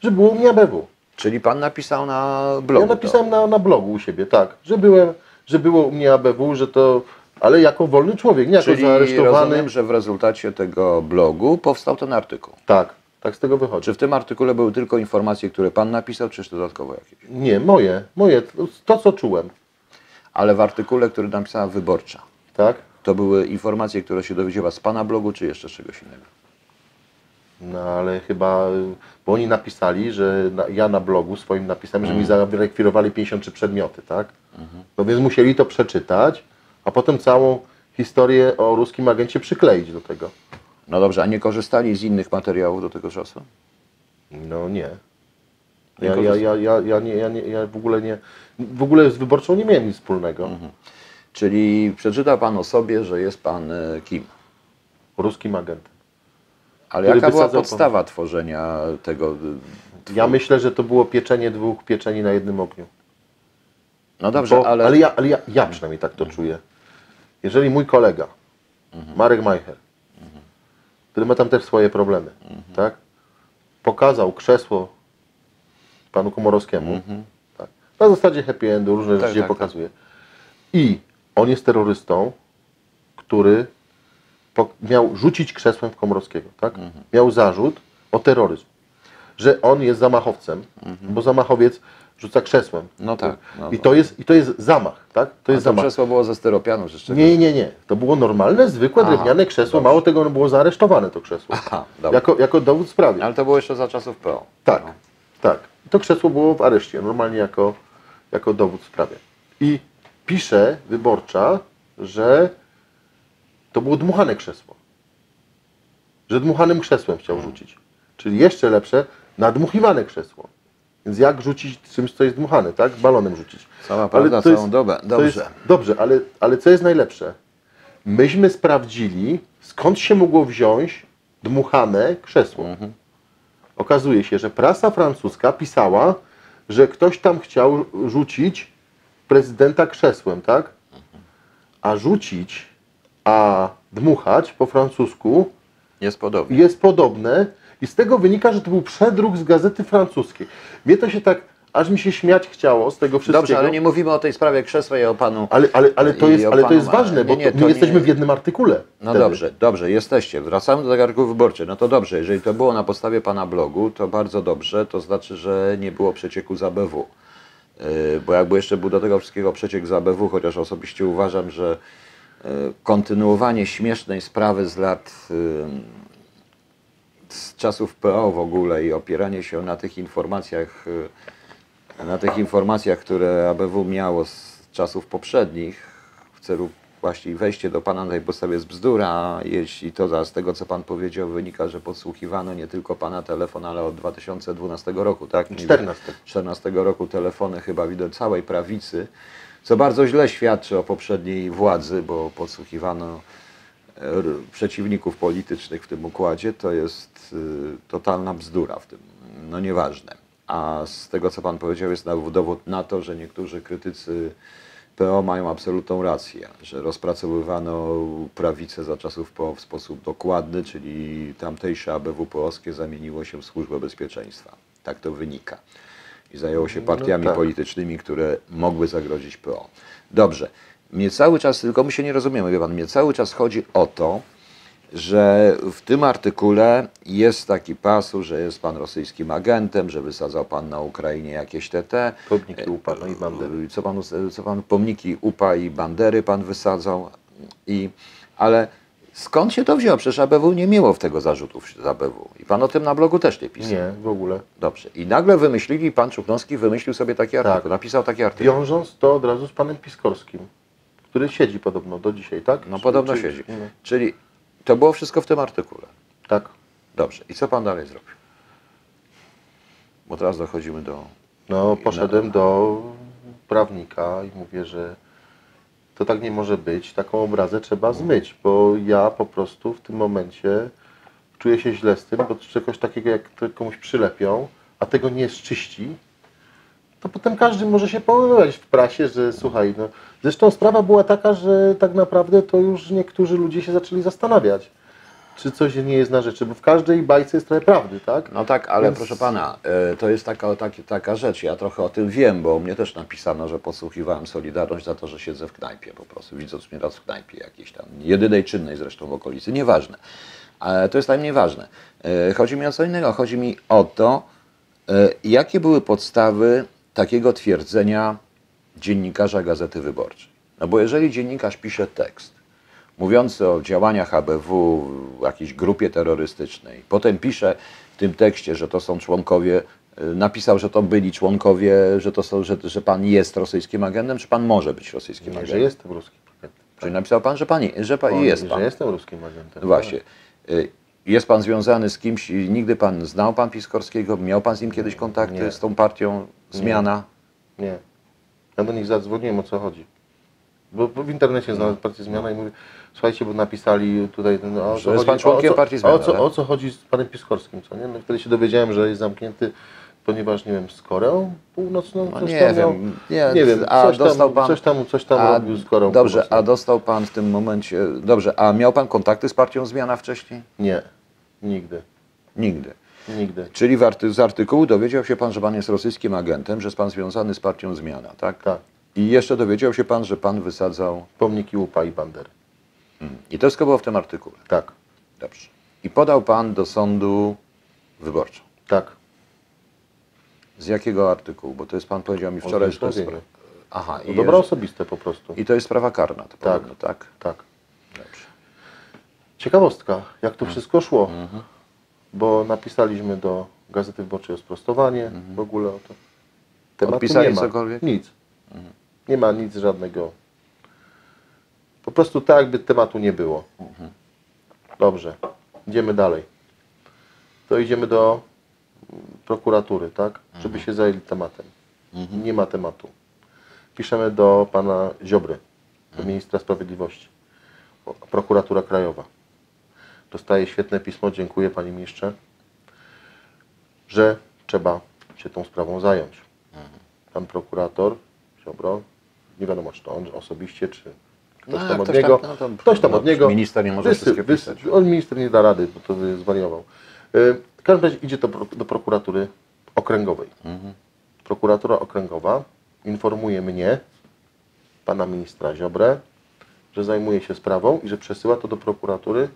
że było u mnie ABW. Czyli pan napisał na blogu. Ja napisałem na, na blogu u siebie, tak, że, byłem, że było u mnie ABW, że to, ale jako wolny człowiek, nie jako Czyli zaaresztowany. rozumiem, że w rezultacie tego blogu powstał ten artykuł. Tak, tak z tego wychodzi. Czy w tym artykule były tylko informacje, które pan napisał, czy jeszcze dodatkowo jakieś? Nie, moje, moje, to, to co czułem, Ale w artykule, który napisała Wyborcza, tak? To były informacje, które się dowiedziała z pana blogu, czy jeszcze z czegoś innego? No ale chyba, bo oni napisali, że na, ja na blogu swoim napisałem, Mhm. że mi zarekwirowali 53 przedmioty, tak? No więc musieli to przeczytać, a potem całą historię o ruskim agencie przykleić do tego. No dobrze, a nie korzystali z innych materiałów do tego czasu? No nie. Ja, ja, ja, ja, ja, nie, ja, nie, ja w ogóle nie, w ogóle z wyborczą nie miałem nic wspólnego. Mhm. Czyli przeczytał pan o sobie, że jest pan e, kim? Ruskim agentem. Ale jaka była podstawa tworzenia tego? y, Ja myślę, że to było pieczenie dwóch pieczeni na jednym ogniu. No dobrze, Bo, ale, ale, ja, ale ja, ja przynajmniej tak to czuję. Jeżeli mój kolega, Marek Majcher, który ma tam też swoje problemy, tak, pokazał krzesło panu Komorowskiemu, tak, na zasadzie happy endu, różne rzeczy tak, się tak. pokazuje, i on jest terrorystą, który miał rzucić krzesłem w Komorowskiego, tak? Mhm. Miał zarzut o terroryzm, że on jest zamachowcem, bo zamachowiec rzuca krzesłem. Mhm. No tak, no I, to- jest, I to jest zamach, tak? To jest to zamach. krzesło było ze styropianu, szczególnie. Nie, nie, nie. To było normalne, zwykłe, Aha, drewniane krzesło. dobrze. Mało tego, ono było zaaresztowane to krzesło. Aha, dobra. jako, jako dowód w sprawie. Ale to było jeszcze za czasów PO. Tak, No. tak. I to krzesło było w areszcie, normalnie jako, jako dowód w sprawie. I pisze wyborcza, że to było dmuchane krzesło. Że dmuchanym krzesłem chciał Hmm. rzucić. Czyli jeszcze lepsze, nadmuchiwane krzesło. Więc jak rzucić czymś, co jest dmuchane, tak? Balonem rzucić. Cała prawda, całą dobę. To jest, Dobrze. dobrze, ale, ale co jest najlepsze? Myśmy sprawdzili, skąd się mogło wziąć dmuchane krzesło. Mhm. Okazuje się, że prasa francuska pisała, że ktoś tam chciał rzucić prezydenta krzesłem, tak? A rzucić, a dmuchać po francusku Jest podobnie. jest podobne i z tego wynika, że to był przedruk z gazety francuskiej. Mnie to się tak, aż mi się śmiać chciało z tego wszystkiego. Dobrze, ale nie mówimy o tej sprawie krzesła i o panu. Ale, ale, ale, to, jest, ale to jest ważne, bo nie, nie, to, my nie- jesteśmy w jednym artykule. No wtedy. dobrze, dobrze, jesteście. Wracamy do tego artykułu wyborczego. No to dobrze, jeżeli to było na podstawie pana blogu, to bardzo dobrze, to znaczy, że nie było przecieku z ABW. Yy, Bo jakby jeszcze był do tego wszystkiego przeciek z ABW, chociaż osobiście uważam, że yy, kontynuowanie śmiesznej sprawy z lat yy, z czasów PO w ogóle i opieranie się na tych informacjach, na tych informacjach, które ABW miało z czasów poprzednich w celu właśnie wejście do Pana na tej podstawie jest bzdura, jeśli to z tego, co Pan powiedział, wynika, że podsłuchiwano nie tylko Pana telefon, ale od 2012 roku, tak? Nie wiem, 14. 14 roku telefony chyba widać całej prawicy, co bardzo źle świadczy o poprzedniej władzy, bo podsłuchiwano e, przeciwników politycznych w tym układzie, to jest y, totalna bzdura w tym. No nieważne. A z tego, co Pan powiedział, jest dowód na to, że niektórzy krytycy PO mają absolutną rację, że rozpracowywano prawicę za czasów PO w sposób dokładny, czyli tamtejsze ABW PO-skie zamieniło się w Służbę Bezpieczeństwa. Tak to wynika. I zajęło się partiami tak. politycznymi, które mogły zagrozić PO. Dobrze. Mnie cały czas, tylko my się nie rozumiemy, wie pan, mnie cały czas chodzi o to, że w tym artykule jest taki pasus, że jest pan rosyjskim agentem, że wysadzał pan na Ukrainie jakieś TT. Pomniki UPA, no i Bandery. Co pan, co pan pomniki UPA i Bandery pan wysadzał. I, ale skąd się to wzięło? Przecież ABW nie miało w tego zarzutów z ABW. I pan o tym na blogu też nie pisał. Nie, w ogóle. Dobrze. I nagle wymyślili, pan Czubnowski wymyślił sobie taki artykuł, Tak. napisał taki artykuł. Wiążąc to od razu z panem Piskorskim, który siedzi podobno do dzisiaj, tak? No Czy- podobno czy- siedzi. Czyli to było wszystko w tym artykule. Tak. Dobrze. I co pan dalej zrobił? Bo teraz dochodzimy do... No, poszedłem do prawnika i mówię, że to tak nie może być. Taką obrazę trzeba zmyć, bo ja po prostu w tym momencie czuję się źle z tym, bo czegoś takiego jak to komuś przylepią, a tego nie zczyści, to potem każdy może się powoływać w prasie, że słuchaj, no. Zresztą sprawa była taka, że tak naprawdę to już niektórzy ludzie się zaczęli zastanawiać, czy coś nie jest na rzeczy, bo w każdej bajce jest trochę prawdy, tak? No tak, ale Więc- proszę pana, e, to jest taka, taki, taka rzecz. Ja trochę o tym wiem, bo mnie też napisano, że podsłuchiwałem Solidarność za to, że siedzę w knajpie po prostu, widząc mnie raz w knajpie jakiejś tam, jedynej czynnej zresztą w okolicy, nieważne. Ale to jest tam nieważne. E, Chodzi mi o co innego, chodzi mi o to, e, jakie były podstawy takiego twierdzenia dziennikarza Gazety Wyborczej. No bo jeżeli dziennikarz pisze tekst, mówiący o działaniach ABW w jakiejś grupie terrorystycznej. Potem pisze w tym tekście, że to są członkowie, y, napisał, że to byli członkowie, że, to są, że, że pan jest rosyjskim agentem, czy pan może być rosyjskim Nie, że agentem? jestem ruskim agentem. Czyli napisał pan, że pan, że pan jest pan. Że jestem ruskim agentem. Właśnie. Jest pan związany z kimś, i nigdy pan znał pan Piskorskiego, miał pan z nim kiedyś kontakty, Nie. z tą partią Zmiana? Tak. Nie. Ja do nich zadzwoniłem o co chodzi. Bo, bo w internecie znalazłem partię Zmiana i mówię, słuchajcie, bo napisali tutaj, no, o Że jest chodzi, pan członkiem partii Zmiana, o co, tak? o co chodzi z panem Piskorskim, co nie? No wtedy się dowiedziałem, że jest zamknięty, ponieważ, nie wiem, z Koreą Północną, No nie wiem, miał, nie, nie wiem, a coś, dostał tam, pan- coś tam, coś tam A, robił z Koreą Dobrze, Północną. a dostał pan w tym momencie, dobrze, a miał pan kontakty z partią Zmiana wcześniej? Nie, nigdy, Nigdy. nigdy. Czyli z artykułu dowiedział się pan, że pan jest rosyjskim agentem, że jest pan związany z partią Zmiana, tak? Tak. I jeszcze dowiedział się pan, że pan wysadzał. Pomniki UPA i Bandery. Mm. I to wszystko było w tym artykule. Tak, Dobrze. I podał pan do sądu wyborczą. tak. Z jakiego artykułu? Bo to jest pan powiedział mi wczoraj, że to jest. Aha, O i, dobra jest, osobiste po prostu. i to jest sprawa karna, to Tak. podobno, tak? Tak. Dobrze. Ciekawostka, jak to wszystko szło. Mhm. Bo napisaliśmy do Gazety Wyborczej o sprostowanie, w ogóle o to. Tematu Odpisali nie ma. cokolwiek? Nic. Nie ma nic żadnego. Po prostu tak, jakby tematu nie było. Dobrze. Idziemy dalej. To idziemy do prokuratury, tak? Żeby się zajęli tematem. Nie ma tematu. Piszemy do pana Ziobry, do ministra sprawiedliwości. Prokuratura Krajowa. Dostaje świetne pismo, dziękuję panie ministrze, że trzeba się tą sprawą zająć. Pan prokurator Ziobro, nie wiadomo czy to on osobiście, czy ktoś No, tam od ktoś niego, tam- no to- ktoś tam no, od niego. minister nie może Wysy- wszystkiego wysy-. On minister nie da rady, bo to by zwariował. Y, W każdym razie idzie to pro- do prokuratury okręgowej. Mhm. Prokuratura okręgowa informuje mnie, pana ministra Ziobrę, że zajmuje się sprawą i że przesyła to do prokuratury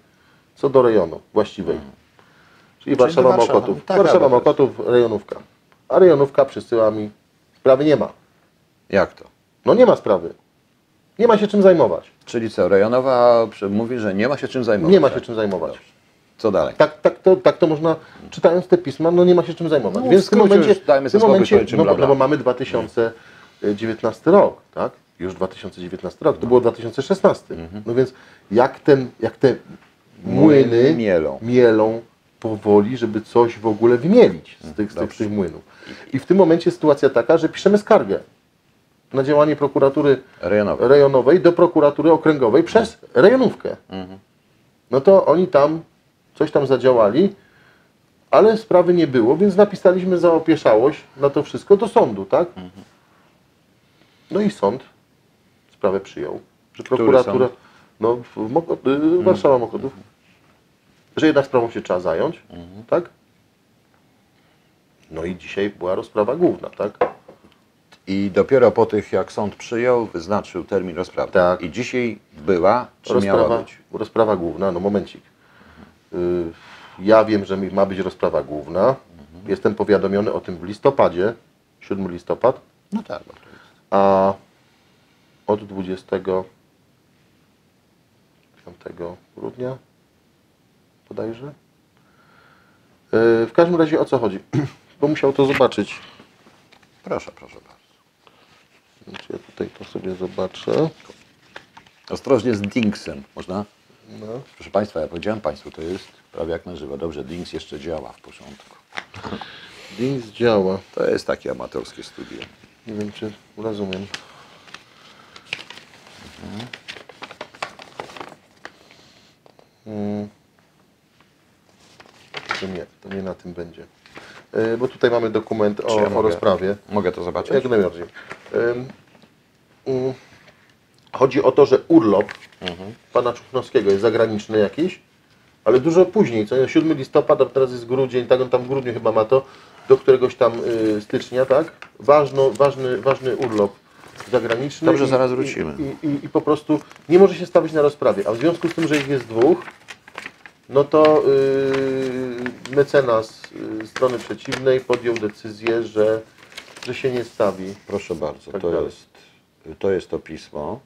co do rejonu właściwej. Czyli Warszawa. Mokotów. Tak, Warszawa ale to Mokotów, rejonówka. A rejonówka przesyła mi, sprawy nie ma. Jak to? No nie ma sprawy. Nie ma się czym zajmować. Czyli co, rejonowa mówi, że nie ma się czym zajmować. Nie ma się tak? czym zajmować. Co dalej? Tak, tak, to, tak to można, czytając te pisma, no nie ma się czym zajmować. No, Więc w tym momencie, już dajmy w tym momencie no, bla, bo- bla. no bo mamy 2019 rok, tak? Już 2019 rok, to było 2016. Mhm. No więc jak, ten, jak te młyny Mielą. mielą powoli, żeby coś w ogóle wymielić z tych, z tych, z tych młynów. I w tym momencie sytuacja taka, że piszemy skargę na działanie prokuratury Rejonowa. rejonowej do prokuratury okręgowej przez rejonówkę. No to oni tam coś tam zadziałali, ale sprawy nie było, więc napisaliśmy za opieszałość na to wszystko do sądu, tak? No i sąd sprawę przyjął, że prokuratura, sąd? no Moko, y, Warszawa Mokotów, że jednak sprawą się trzeba zająć, tak? No i dzisiaj była rozprawa główna, tak? I dopiero po tych, jak sąd przyjął, wyznaczył termin rozprawy. Tak. I dzisiaj była, czy miała rozprawa, być? rozprawa główna, no momencik. Y, Ja wiem, że ma być rozprawa główna. Jestem powiadomiony o tym w listopadzie, 7 listopad, No tak. a od 25 grudnia bodajże. Y, W każdym razie o co chodzi? Bo musiał to zobaczyć. Proszę, proszę bardzo. Czy ja tutaj to sobie zobaczę? Ostrożnie z Dinksem, można? No. Proszę Państwa, ja powiedziałem Państwu, to jest prawie jak na żywo. Dobrze, Dinks jeszcze działa w porządku. Dings działa. To jest takie amatorskie studio. Nie wiem, czy rozumiem. Mm. To nie, to nie na tym będzie. E, Bo tutaj mamy dokument o, ja o mogę- rozprawie. Mogę to zobaczyć? Jak najbardziej. Mm, Chodzi o to, że urlop pana Czuchnowskiego jest zagraniczny jakiś, ale dużo później, co nie, 7 listopada, teraz jest grudzień, tak on tam w grudniu chyba ma to, do któregoś tam y, stycznia, tak? Ważno, ważny, ważny urlop zagraniczny. Dobrze, i- zaraz wrócimy. I, i, I po prostu nie może się stawić na rozprawie, a w związku z tym, że ich jest dwóch, no to yy, mecenas yy, strony przeciwnej podjął decyzję, że, że się nie stawi. Proszę bardzo, Tak to, dalej. jest, to jest to pismo.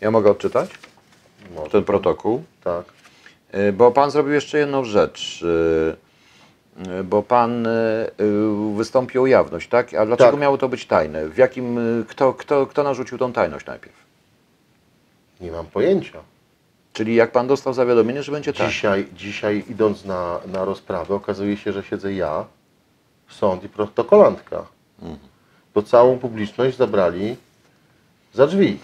Ja mogę odczytać Może. ten protokół? Tak. Y, Bo Pan zrobił jeszcze jedną rzecz. y, y, Bo Pan wystąpił o jawność, tak? A dlaczego Tak. miało to być tajne? W jakim, kto, kto, kto narzucił tą tajność najpierw? Nie mam pojęcia. Czyli jak Pan dostał zawiadomienie, że będzie tak? Dzisiaj, idąc na, na rozprawę, okazuje się, że siedzę ja, sąd i protokolantka. Bo całą publiczność zabrali za drzwi.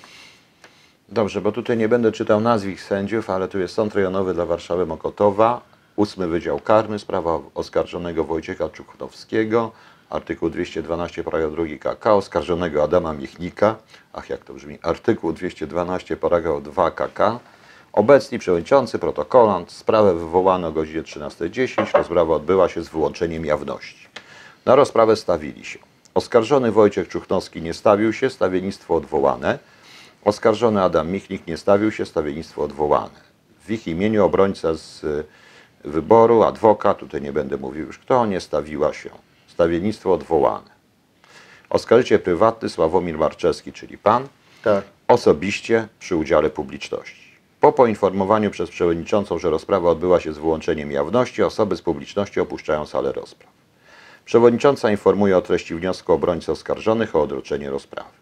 Dobrze, bo tutaj nie będę czytał nazwisk sędziów, ale tu jest Sąd Rejonowy dla Warszawy Mokotowa, ósmy Wydział Karny, sprawa oskarżonego Wojciecha Czuknowskiego, artykuł 212 paragraf 2 KK, oskarżonego Adama Michnika, ach jak to brzmi, artykuł 212 paragraf 2 KK, obecni przewodniczący, protokolant, sprawę wywołano o godzinie 13.10, rozprawa odbyła się z wyłączeniem jawności. Na rozprawę stawili się. Oskarżony Wojciech Czuchnowski nie stawił się, stawiennictwo odwołane. Oskarżony Adam Michnik nie stawił się, stawiennictwo odwołane. W ich imieniu obrońca z y, wyboru, adwokat, tutaj nie będę mówił już kto, nie stawiła się. Stawiennictwo odwołane. Oskarżyciel prywatny Sławomir Marczewski, czyli pan, Tak. osobiście przy udziale publiczności. Po poinformowaniu przez przewodniczącą, że rozprawa odbyła się z wyłączeniem jawności, osoby z publiczności opuszczają salę rozpraw. Przewodnicząca informuje o treści wniosku obrońcy oskarżonych o odroczenie rozprawy.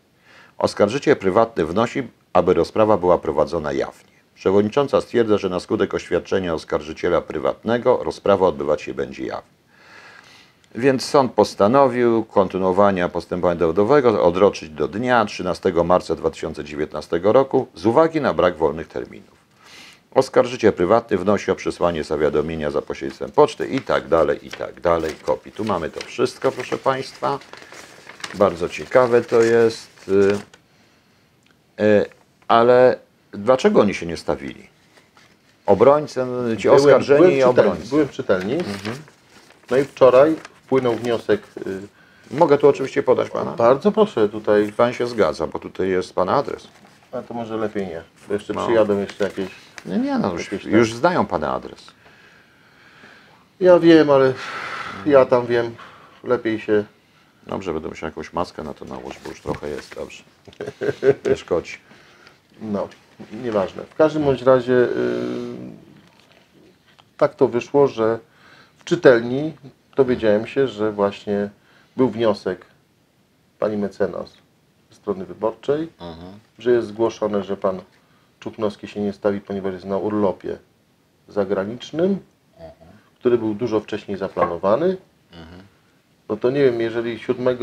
Oskarżyciel prywatny wnosi, aby rozprawa była prowadzona jawnie. Przewodnicząca stwierdza, że na skutek oświadczenia oskarżyciela prywatnego rozprawa odbywać się będzie jawnie. Więc sąd postanowił kontynuowania postępowania dowodowego odroczyć do dnia 13 marca 2019 roku z uwagi na brak wolnych terminów. Oskarżyciel prywatny wnosi o przesłanie zawiadomienia za pośrednictwem poczty i tak dalej, i tak dalej, kopii. Tu mamy to wszystko, proszę Państwa. Bardzo ciekawe to jest. Y, y, Ale dlaczego oni się nie stawili? Obrońcy, ci oskarżeni byłem i w czytelni, obrońcy. Byłem w czytelni. No i wczoraj wpłynął wniosek. y, Mogę tu oczywiście podać Pana? Bardzo proszę tutaj. Pan się zgadza, bo tutaj jest Pana adres. A to może lepiej nie. Bo jeszcze No. przyjadą jeszcze jakieś. Nie, nie, no już, już znają Pana adres. Ja wiem, ale ja tam wiem. Lepiej się. Dobrze, będę musiał jakąś maskę na to nałożyć, bo już trochę jest, dobrze. Nie szkodzi. No, nieważne. W każdym bądź razie y, tak to wyszło, że w czytelni dowiedziałem się, że właśnie był wniosek pani mecenas ze strony wyborczej, że jest zgłoszone, że pan Czupnowski się nie stawi, ponieważ jest na urlopie zagranicznym, który był dużo wcześniej zaplanowany. No to nie wiem, jeżeli 7 y,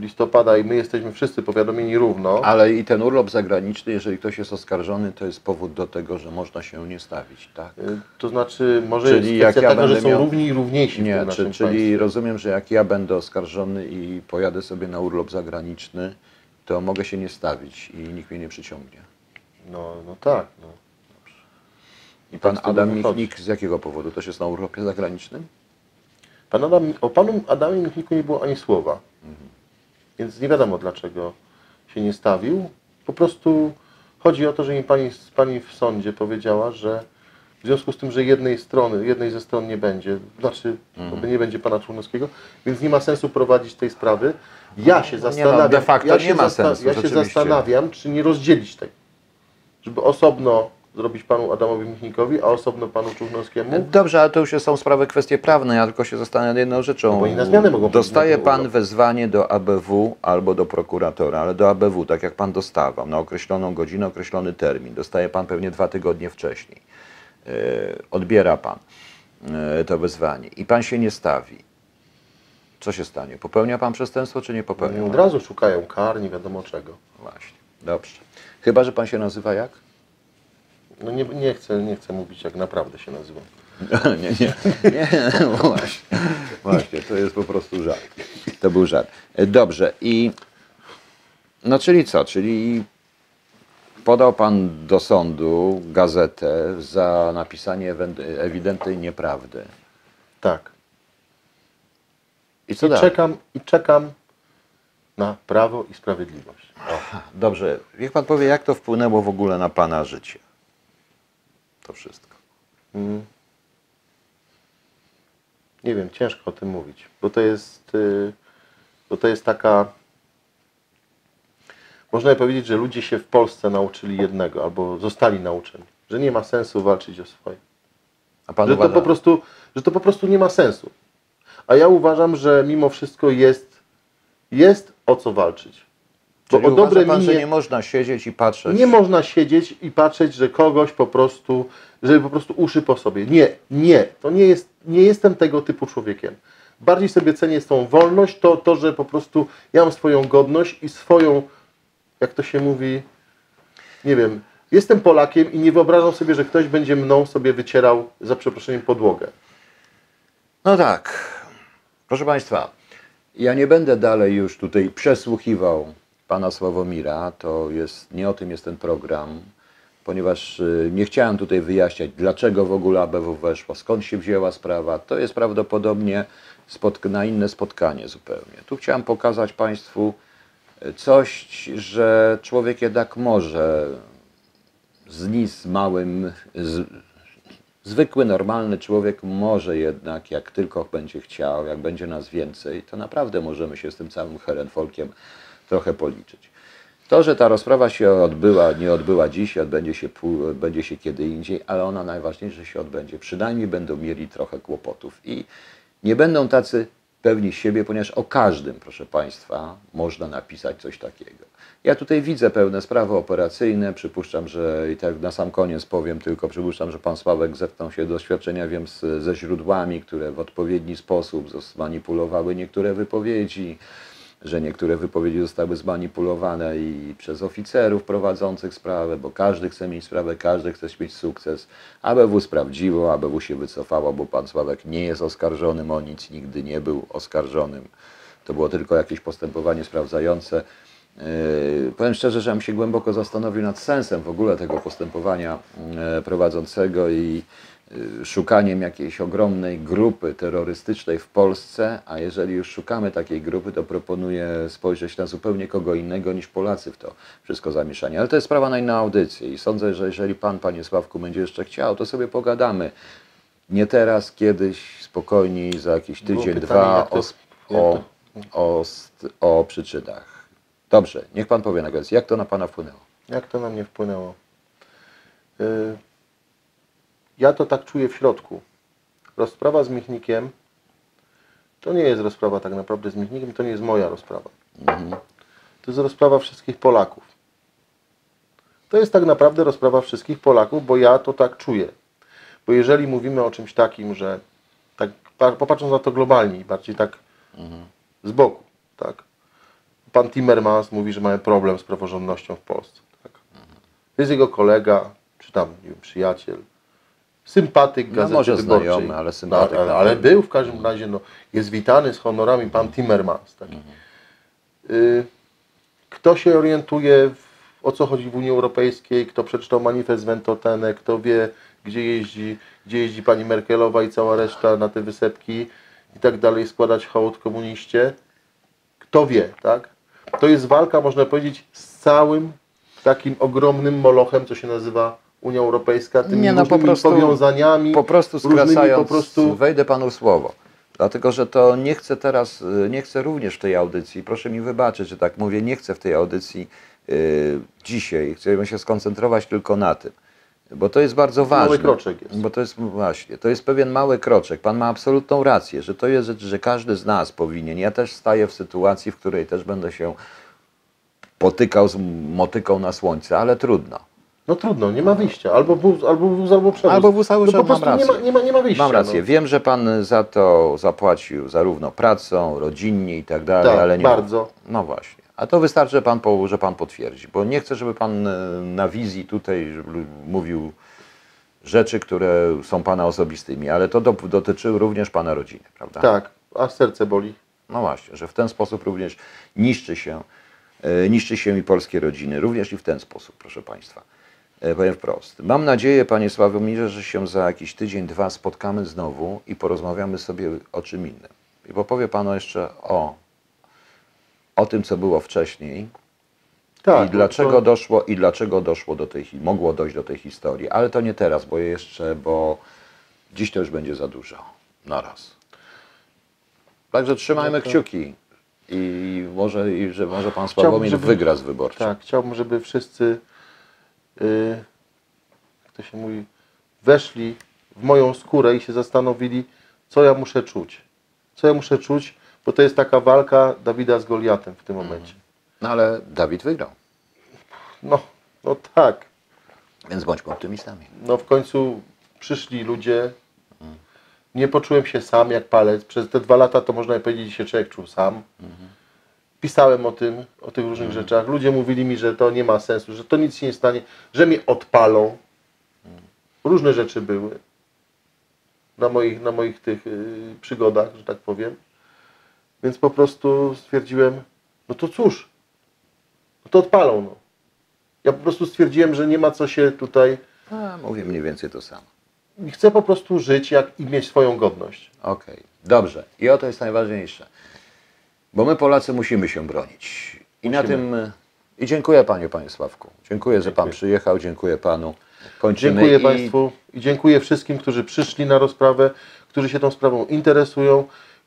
listopada i my jesteśmy wszyscy powiadomieni równo, Ale i ten urlop zagraniczny, jeżeli ktoś jest oskarżony, to jest powód do tego, że można się nie stawić, tak? Y, To znaczy, może Czyli jest kwestia ja że są miał- równi i równiejsi Nie, czy, czyli państwie. rozumiem, że jak ja będę oskarżony i pojadę sobie na urlop zagraniczny, to mogę się nie stawić i nikt mnie nie przyciągnie. No, no tak. No. I pan tego Adam. Michnik z jakiego powodu? Też jest na urlopie zagranicznym? Pan Adam, o panu Adamie Michniku nie było ani słowa. Mhm. Więc nie wiadomo dlaczego się nie stawił. Po prostu chodzi o to, że mi pani, pani w sądzie powiedziała, że w związku z tym, że jednej strony, jednej ze stron nie będzie, znaczy Mhm. nie będzie pana Członowskiego, więc nie ma sensu prowadzić tej sprawy. Ja się Nie no, zastanawiam, de facto ja nie się ma zasta- sensu, Ja się zastanawiam, czy nie rozdzielić tego. Żeby osobno zrobić panu Adamowi Michnikowi, a osobno panu Czównowskiemu. Dobrze, ale to już są sprawy kwestie prawne. Ja tylko się zastanawiam nad jedną rzeczą. Bo oni na zmianę mogą Dostaje pan urlop. wezwanie do ABW albo do prokuratora, ale do ABW, tak jak pan dostawał, na określoną godzinę, określony termin. Dostaje pan pewnie dwa tygodnie wcześniej. Yy, odbiera pan yy, to wezwanie i pan się nie stawi. Co się stanie? Popełnia pan przestępstwo, czy nie popełnia? Od razu szukają kar, nie wiadomo czego. Właśnie. Dobrze. Chyba, że pan się nazywa jak? No nie, nie, chcę, nie chcę mówić, jak naprawdę się nazywam. nie, nie, nie, no właśnie, właśnie, to jest po prostu żart. To był żart. E, Dobrze i no czyli co, czyli podał pan do sądu gazetę za napisanie ewidentnej nieprawdy. Tak. I co I dalej? czekam, I czekam na prawo i sprawiedliwość. O. Dobrze, niech pan powie, jak to wpłynęło w ogóle na pana życie. To wszystko. Mm. Nie wiem, ciężko o tym mówić, bo to jest, y, bo to jest taka. Można by powiedzieć, że ludzie się w Polsce nauczyli jednego, albo zostali nauczeni, że nie ma sensu walczyć o swoje. A pan Że to, uważa, po prostu, że to po prostu nie ma sensu. A ja uważam, że mimo wszystko jest, jest o co walczyć. Bo czyli o dobre pan, że minie nie można siedzieć i patrzeć. nie można siedzieć i patrzeć, że kogoś po prostu, żeby po prostu uszy po sobie. Nie, nie. To nie jest, nie jestem tego typu człowiekiem. Bardziej sobie cenię tą wolność, to, to, że po prostu ja mam swoją godność i swoją, jak to się mówi, nie wiem, jestem Polakiem i nie wyobrażam sobie, że ktoś będzie mną sobie wycierał, za przeproszeniem, podłogę. No tak. Proszę Państwa, ja nie będę dalej już tutaj przesłuchiwał pana Sławomira. To jest, nie o tym jest ten program, ponieważ y, nie chciałem tutaj wyjaśniać, dlaczego w ogóle ABW weszło, skąd się wzięła sprawa. To jest prawdopodobnie na inne spotkanie zupełnie. Tu chciałem pokazać Państwu coś, że człowiek jednak może z nic małym, z, zwykły, normalny człowiek może jednak, jak tylko będzie chciał, jak będzie nas więcej, to naprawdę możemy się z tym całym herenfolkiem trochę policzyć. To, że ta rozprawa się odbyła, nie odbyła dziś, odbędzie się, pół, odbędzie się kiedy indziej, ale ona najważniejsze się odbędzie. Przynajmniej będą mieli trochę kłopotów i nie będą tacy pewni siebie, ponieważ o każdym, proszę Państwa, można napisać coś takiego. Ja tutaj widzę pełne sprawy operacyjne, przypuszczam, że i tak na sam koniec powiem tylko, przypuszczam, że Pan Sławek zetknął się doświadczenia, wiem, z, ze źródłami, które w odpowiedni sposób zmanipulowały niektóre wypowiedzi, że niektóre wypowiedzi zostały zmanipulowane i przez oficerów prowadzących sprawę, bo każdy chce mieć sprawę, każdy chce mieć sukces. ABW sprawdziło, ABW się wycofało, bo pan Sławek nie jest oskarżonym o nic, nigdy nie był oskarżonym. To było tylko jakieś postępowanie sprawdzające. Yy, powiem szczerze, że bym się głęboko zastanowił nad sensem w ogóle tego postępowania yy, prowadzącego i szukaniem jakiejś ogromnej grupy terrorystycznej w Polsce, a jeżeli już szukamy takiej grupy, to proponuję spojrzeć na zupełnie kogo innego niż Polacy w to wszystko zamieszanie. Ale to jest sprawa na inną audycję i sądzę, że jeżeli Pan, Panie Sławku, będzie jeszcze chciał, to sobie pogadamy. Nie teraz, kiedyś, spokojniej, za jakiś tydzień, dwa o, o, o, o przyczynach. Dobrze, niech Pan powie na koniec, jak to na Pana wpłynęło? Jak to na mnie wpłynęło? Y, Ja to tak czuję w środku. Rozprawa z Michnikiem to nie jest rozprawa tak naprawdę z Michnikiem, to nie jest moja rozprawa. To jest rozprawa wszystkich Polaków. To jest tak naprawdę rozprawa wszystkich Polaków, bo ja to tak czuję. Bo jeżeli mówimy o czymś takim, że tak pa- popatrząc na to globalnie bardziej tak z boku, tak? Pan Timmermans mówi, że mamy problem z praworządnością w Polsce. Tak? To jest jego kolega, czy tam nie wiem, przyjaciel, sympatyk No, gazety może wyborczej. znajomy, ale sympatyk No, ale, na ale pewno. był w każdym razie, no, jest witany z honorami pan Timmermans. Tak? Y, kto się orientuje, w, o co chodzi w Unii Europejskiej, kto przeczytał manifest Ventotene, kto wie, gdzie jeździ, gdzie jeździ pani Merkelowa i cała reszta na te wysepki i tak dalej, składać hołd komuniście, kto wie, tak? To jest walka, można powiedzieć, z całym takim ogromnym molochem, co się nazywa Unia Europejska, tymi Nie, no, po różnymi prostu- powiązaniami, Po prostu skracając, po prostu wejdę Panu w słowo. Dlatego, że to nie chcę teraz, y, nie chcę również w tej audycji, proszę mi wybaczyć, że tak mówię, nie chcę w tej audycji y, dzisiaj, chcemy się skoncentrować tylko na tym. Bo to jest bardzo ważne. mały kroczek jest. Bo to jest właśnie, to jest pewien mały kroczek. Pan ma absolutną rację, że to jest rzecz, że każdy z nas powinien. Ja też staję w sytuacji, w której też będę się potykał z motyką na słońce, ale trudno. No trudno, nie ma wyjścia. Albo wóz, albo wóz, albo przewóz. Albo wóz, albo no po przewóz, mam prostu nie ma, rację. nie, ma, nie ma wyjścia. Mam rację. No. Wiem, że pan za to zapłacił zarówno pracą, rodzinnie i tak dalej, Tak, ale nie. bardzo. No właśnie. A to wystarczy, że pan, że pan potwierdzi, bo nie chcę, żeby pan e, na wizji tutaj mówił rzeczy, które są pana osobistymi, ale to do, dotyczy również pana rodziny, prawda? Tak, a serce boli. No właśnie, że w ten sposób również niszczy się, e, niszczy się i polskie rodziny, również i w ten sposób, proszę Państwa. E, Powiem wprost. Mam nadzieję, Panie Sławomirze, że się za jakiś tydzień, dwa spotkamy znowu i porozmawiamy sobie o czym innym. I powie Panu jeszcze o, o tym, co było wcześniej Tak, i dlaczego to- doszło i dlaczego doszło do tej, mogło dojść do tej historii. Ale to nie teraz, bo jeszcze, bo dziś to już będzie za dużo. Na raz. Także trzymajmy No to- kciuki i może, i że może pan Sławomir żeby- wygra z wyborczym. Tak, chciałbym, żeby wszyscy, y, jak to się mówi, weszli w moją skórę i się zastanowili, co ja muszę czuć. Co ja muszę czuć, bo to jest taka walka Dawida z Goliatem w tym momencie. No ale Dawid wygrał, No, no tak. więc bądźmy optymistami. No w końcu przyszli ludzie. Nie poczułem się sam jak palec. Przez te dwa lata to można powiedzieć, się człowiek czuł sam. Pisałem o tym, o tych różnych rzeczach. Ludzie mówili mi, że to nie ma sensu, że to nic się nie stanie, że mnie odpalą. Różne rzeczy były na moich, na moich tych y, przygodach, że tak powiem. Więc po prostu stwierdziłem, no to cóż, no to odpalą. No. Ja po prostu stwierdziłem, że nie ma co się tutaj A, mówię mniej więcej to samo. chcę po prostu żyć jak i mieć swoją godność. Okej, dobrze. I o to jest najważniejsze. Bo my Polacy musimy się bronić. I na tym. I dziękuję panie, panie Sławku. Dziękuję, że pan przyjechał. Dziękuję panu. Kończymy Dziękuję i Państwu i dziękuję wszystkim, którzy przyszli na rozprawę, którzy się tą sprawą interesują,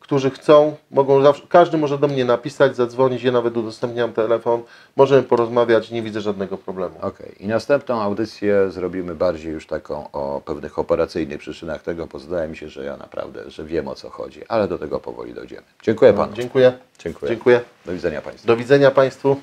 którzy chcą, mogą zawsze, każdy może do mnie napisać, zadzwonić, ja nawet udostępniam telefon, możemy porozmawiać, nie widzę żadnego problemu. Okej. I następną audycję zrobimy bardziej już taką o pewnych operacyjnych przyczynach tego, bo zdaje mi się, że ja naprawdę, że wiem o co chodzi, ale do tego powoli dojdziemy. Dziękuję panu. Dziękuję. Dziękuję. Dziękuję. Do widzenia państwu. Do widzenia Państwu.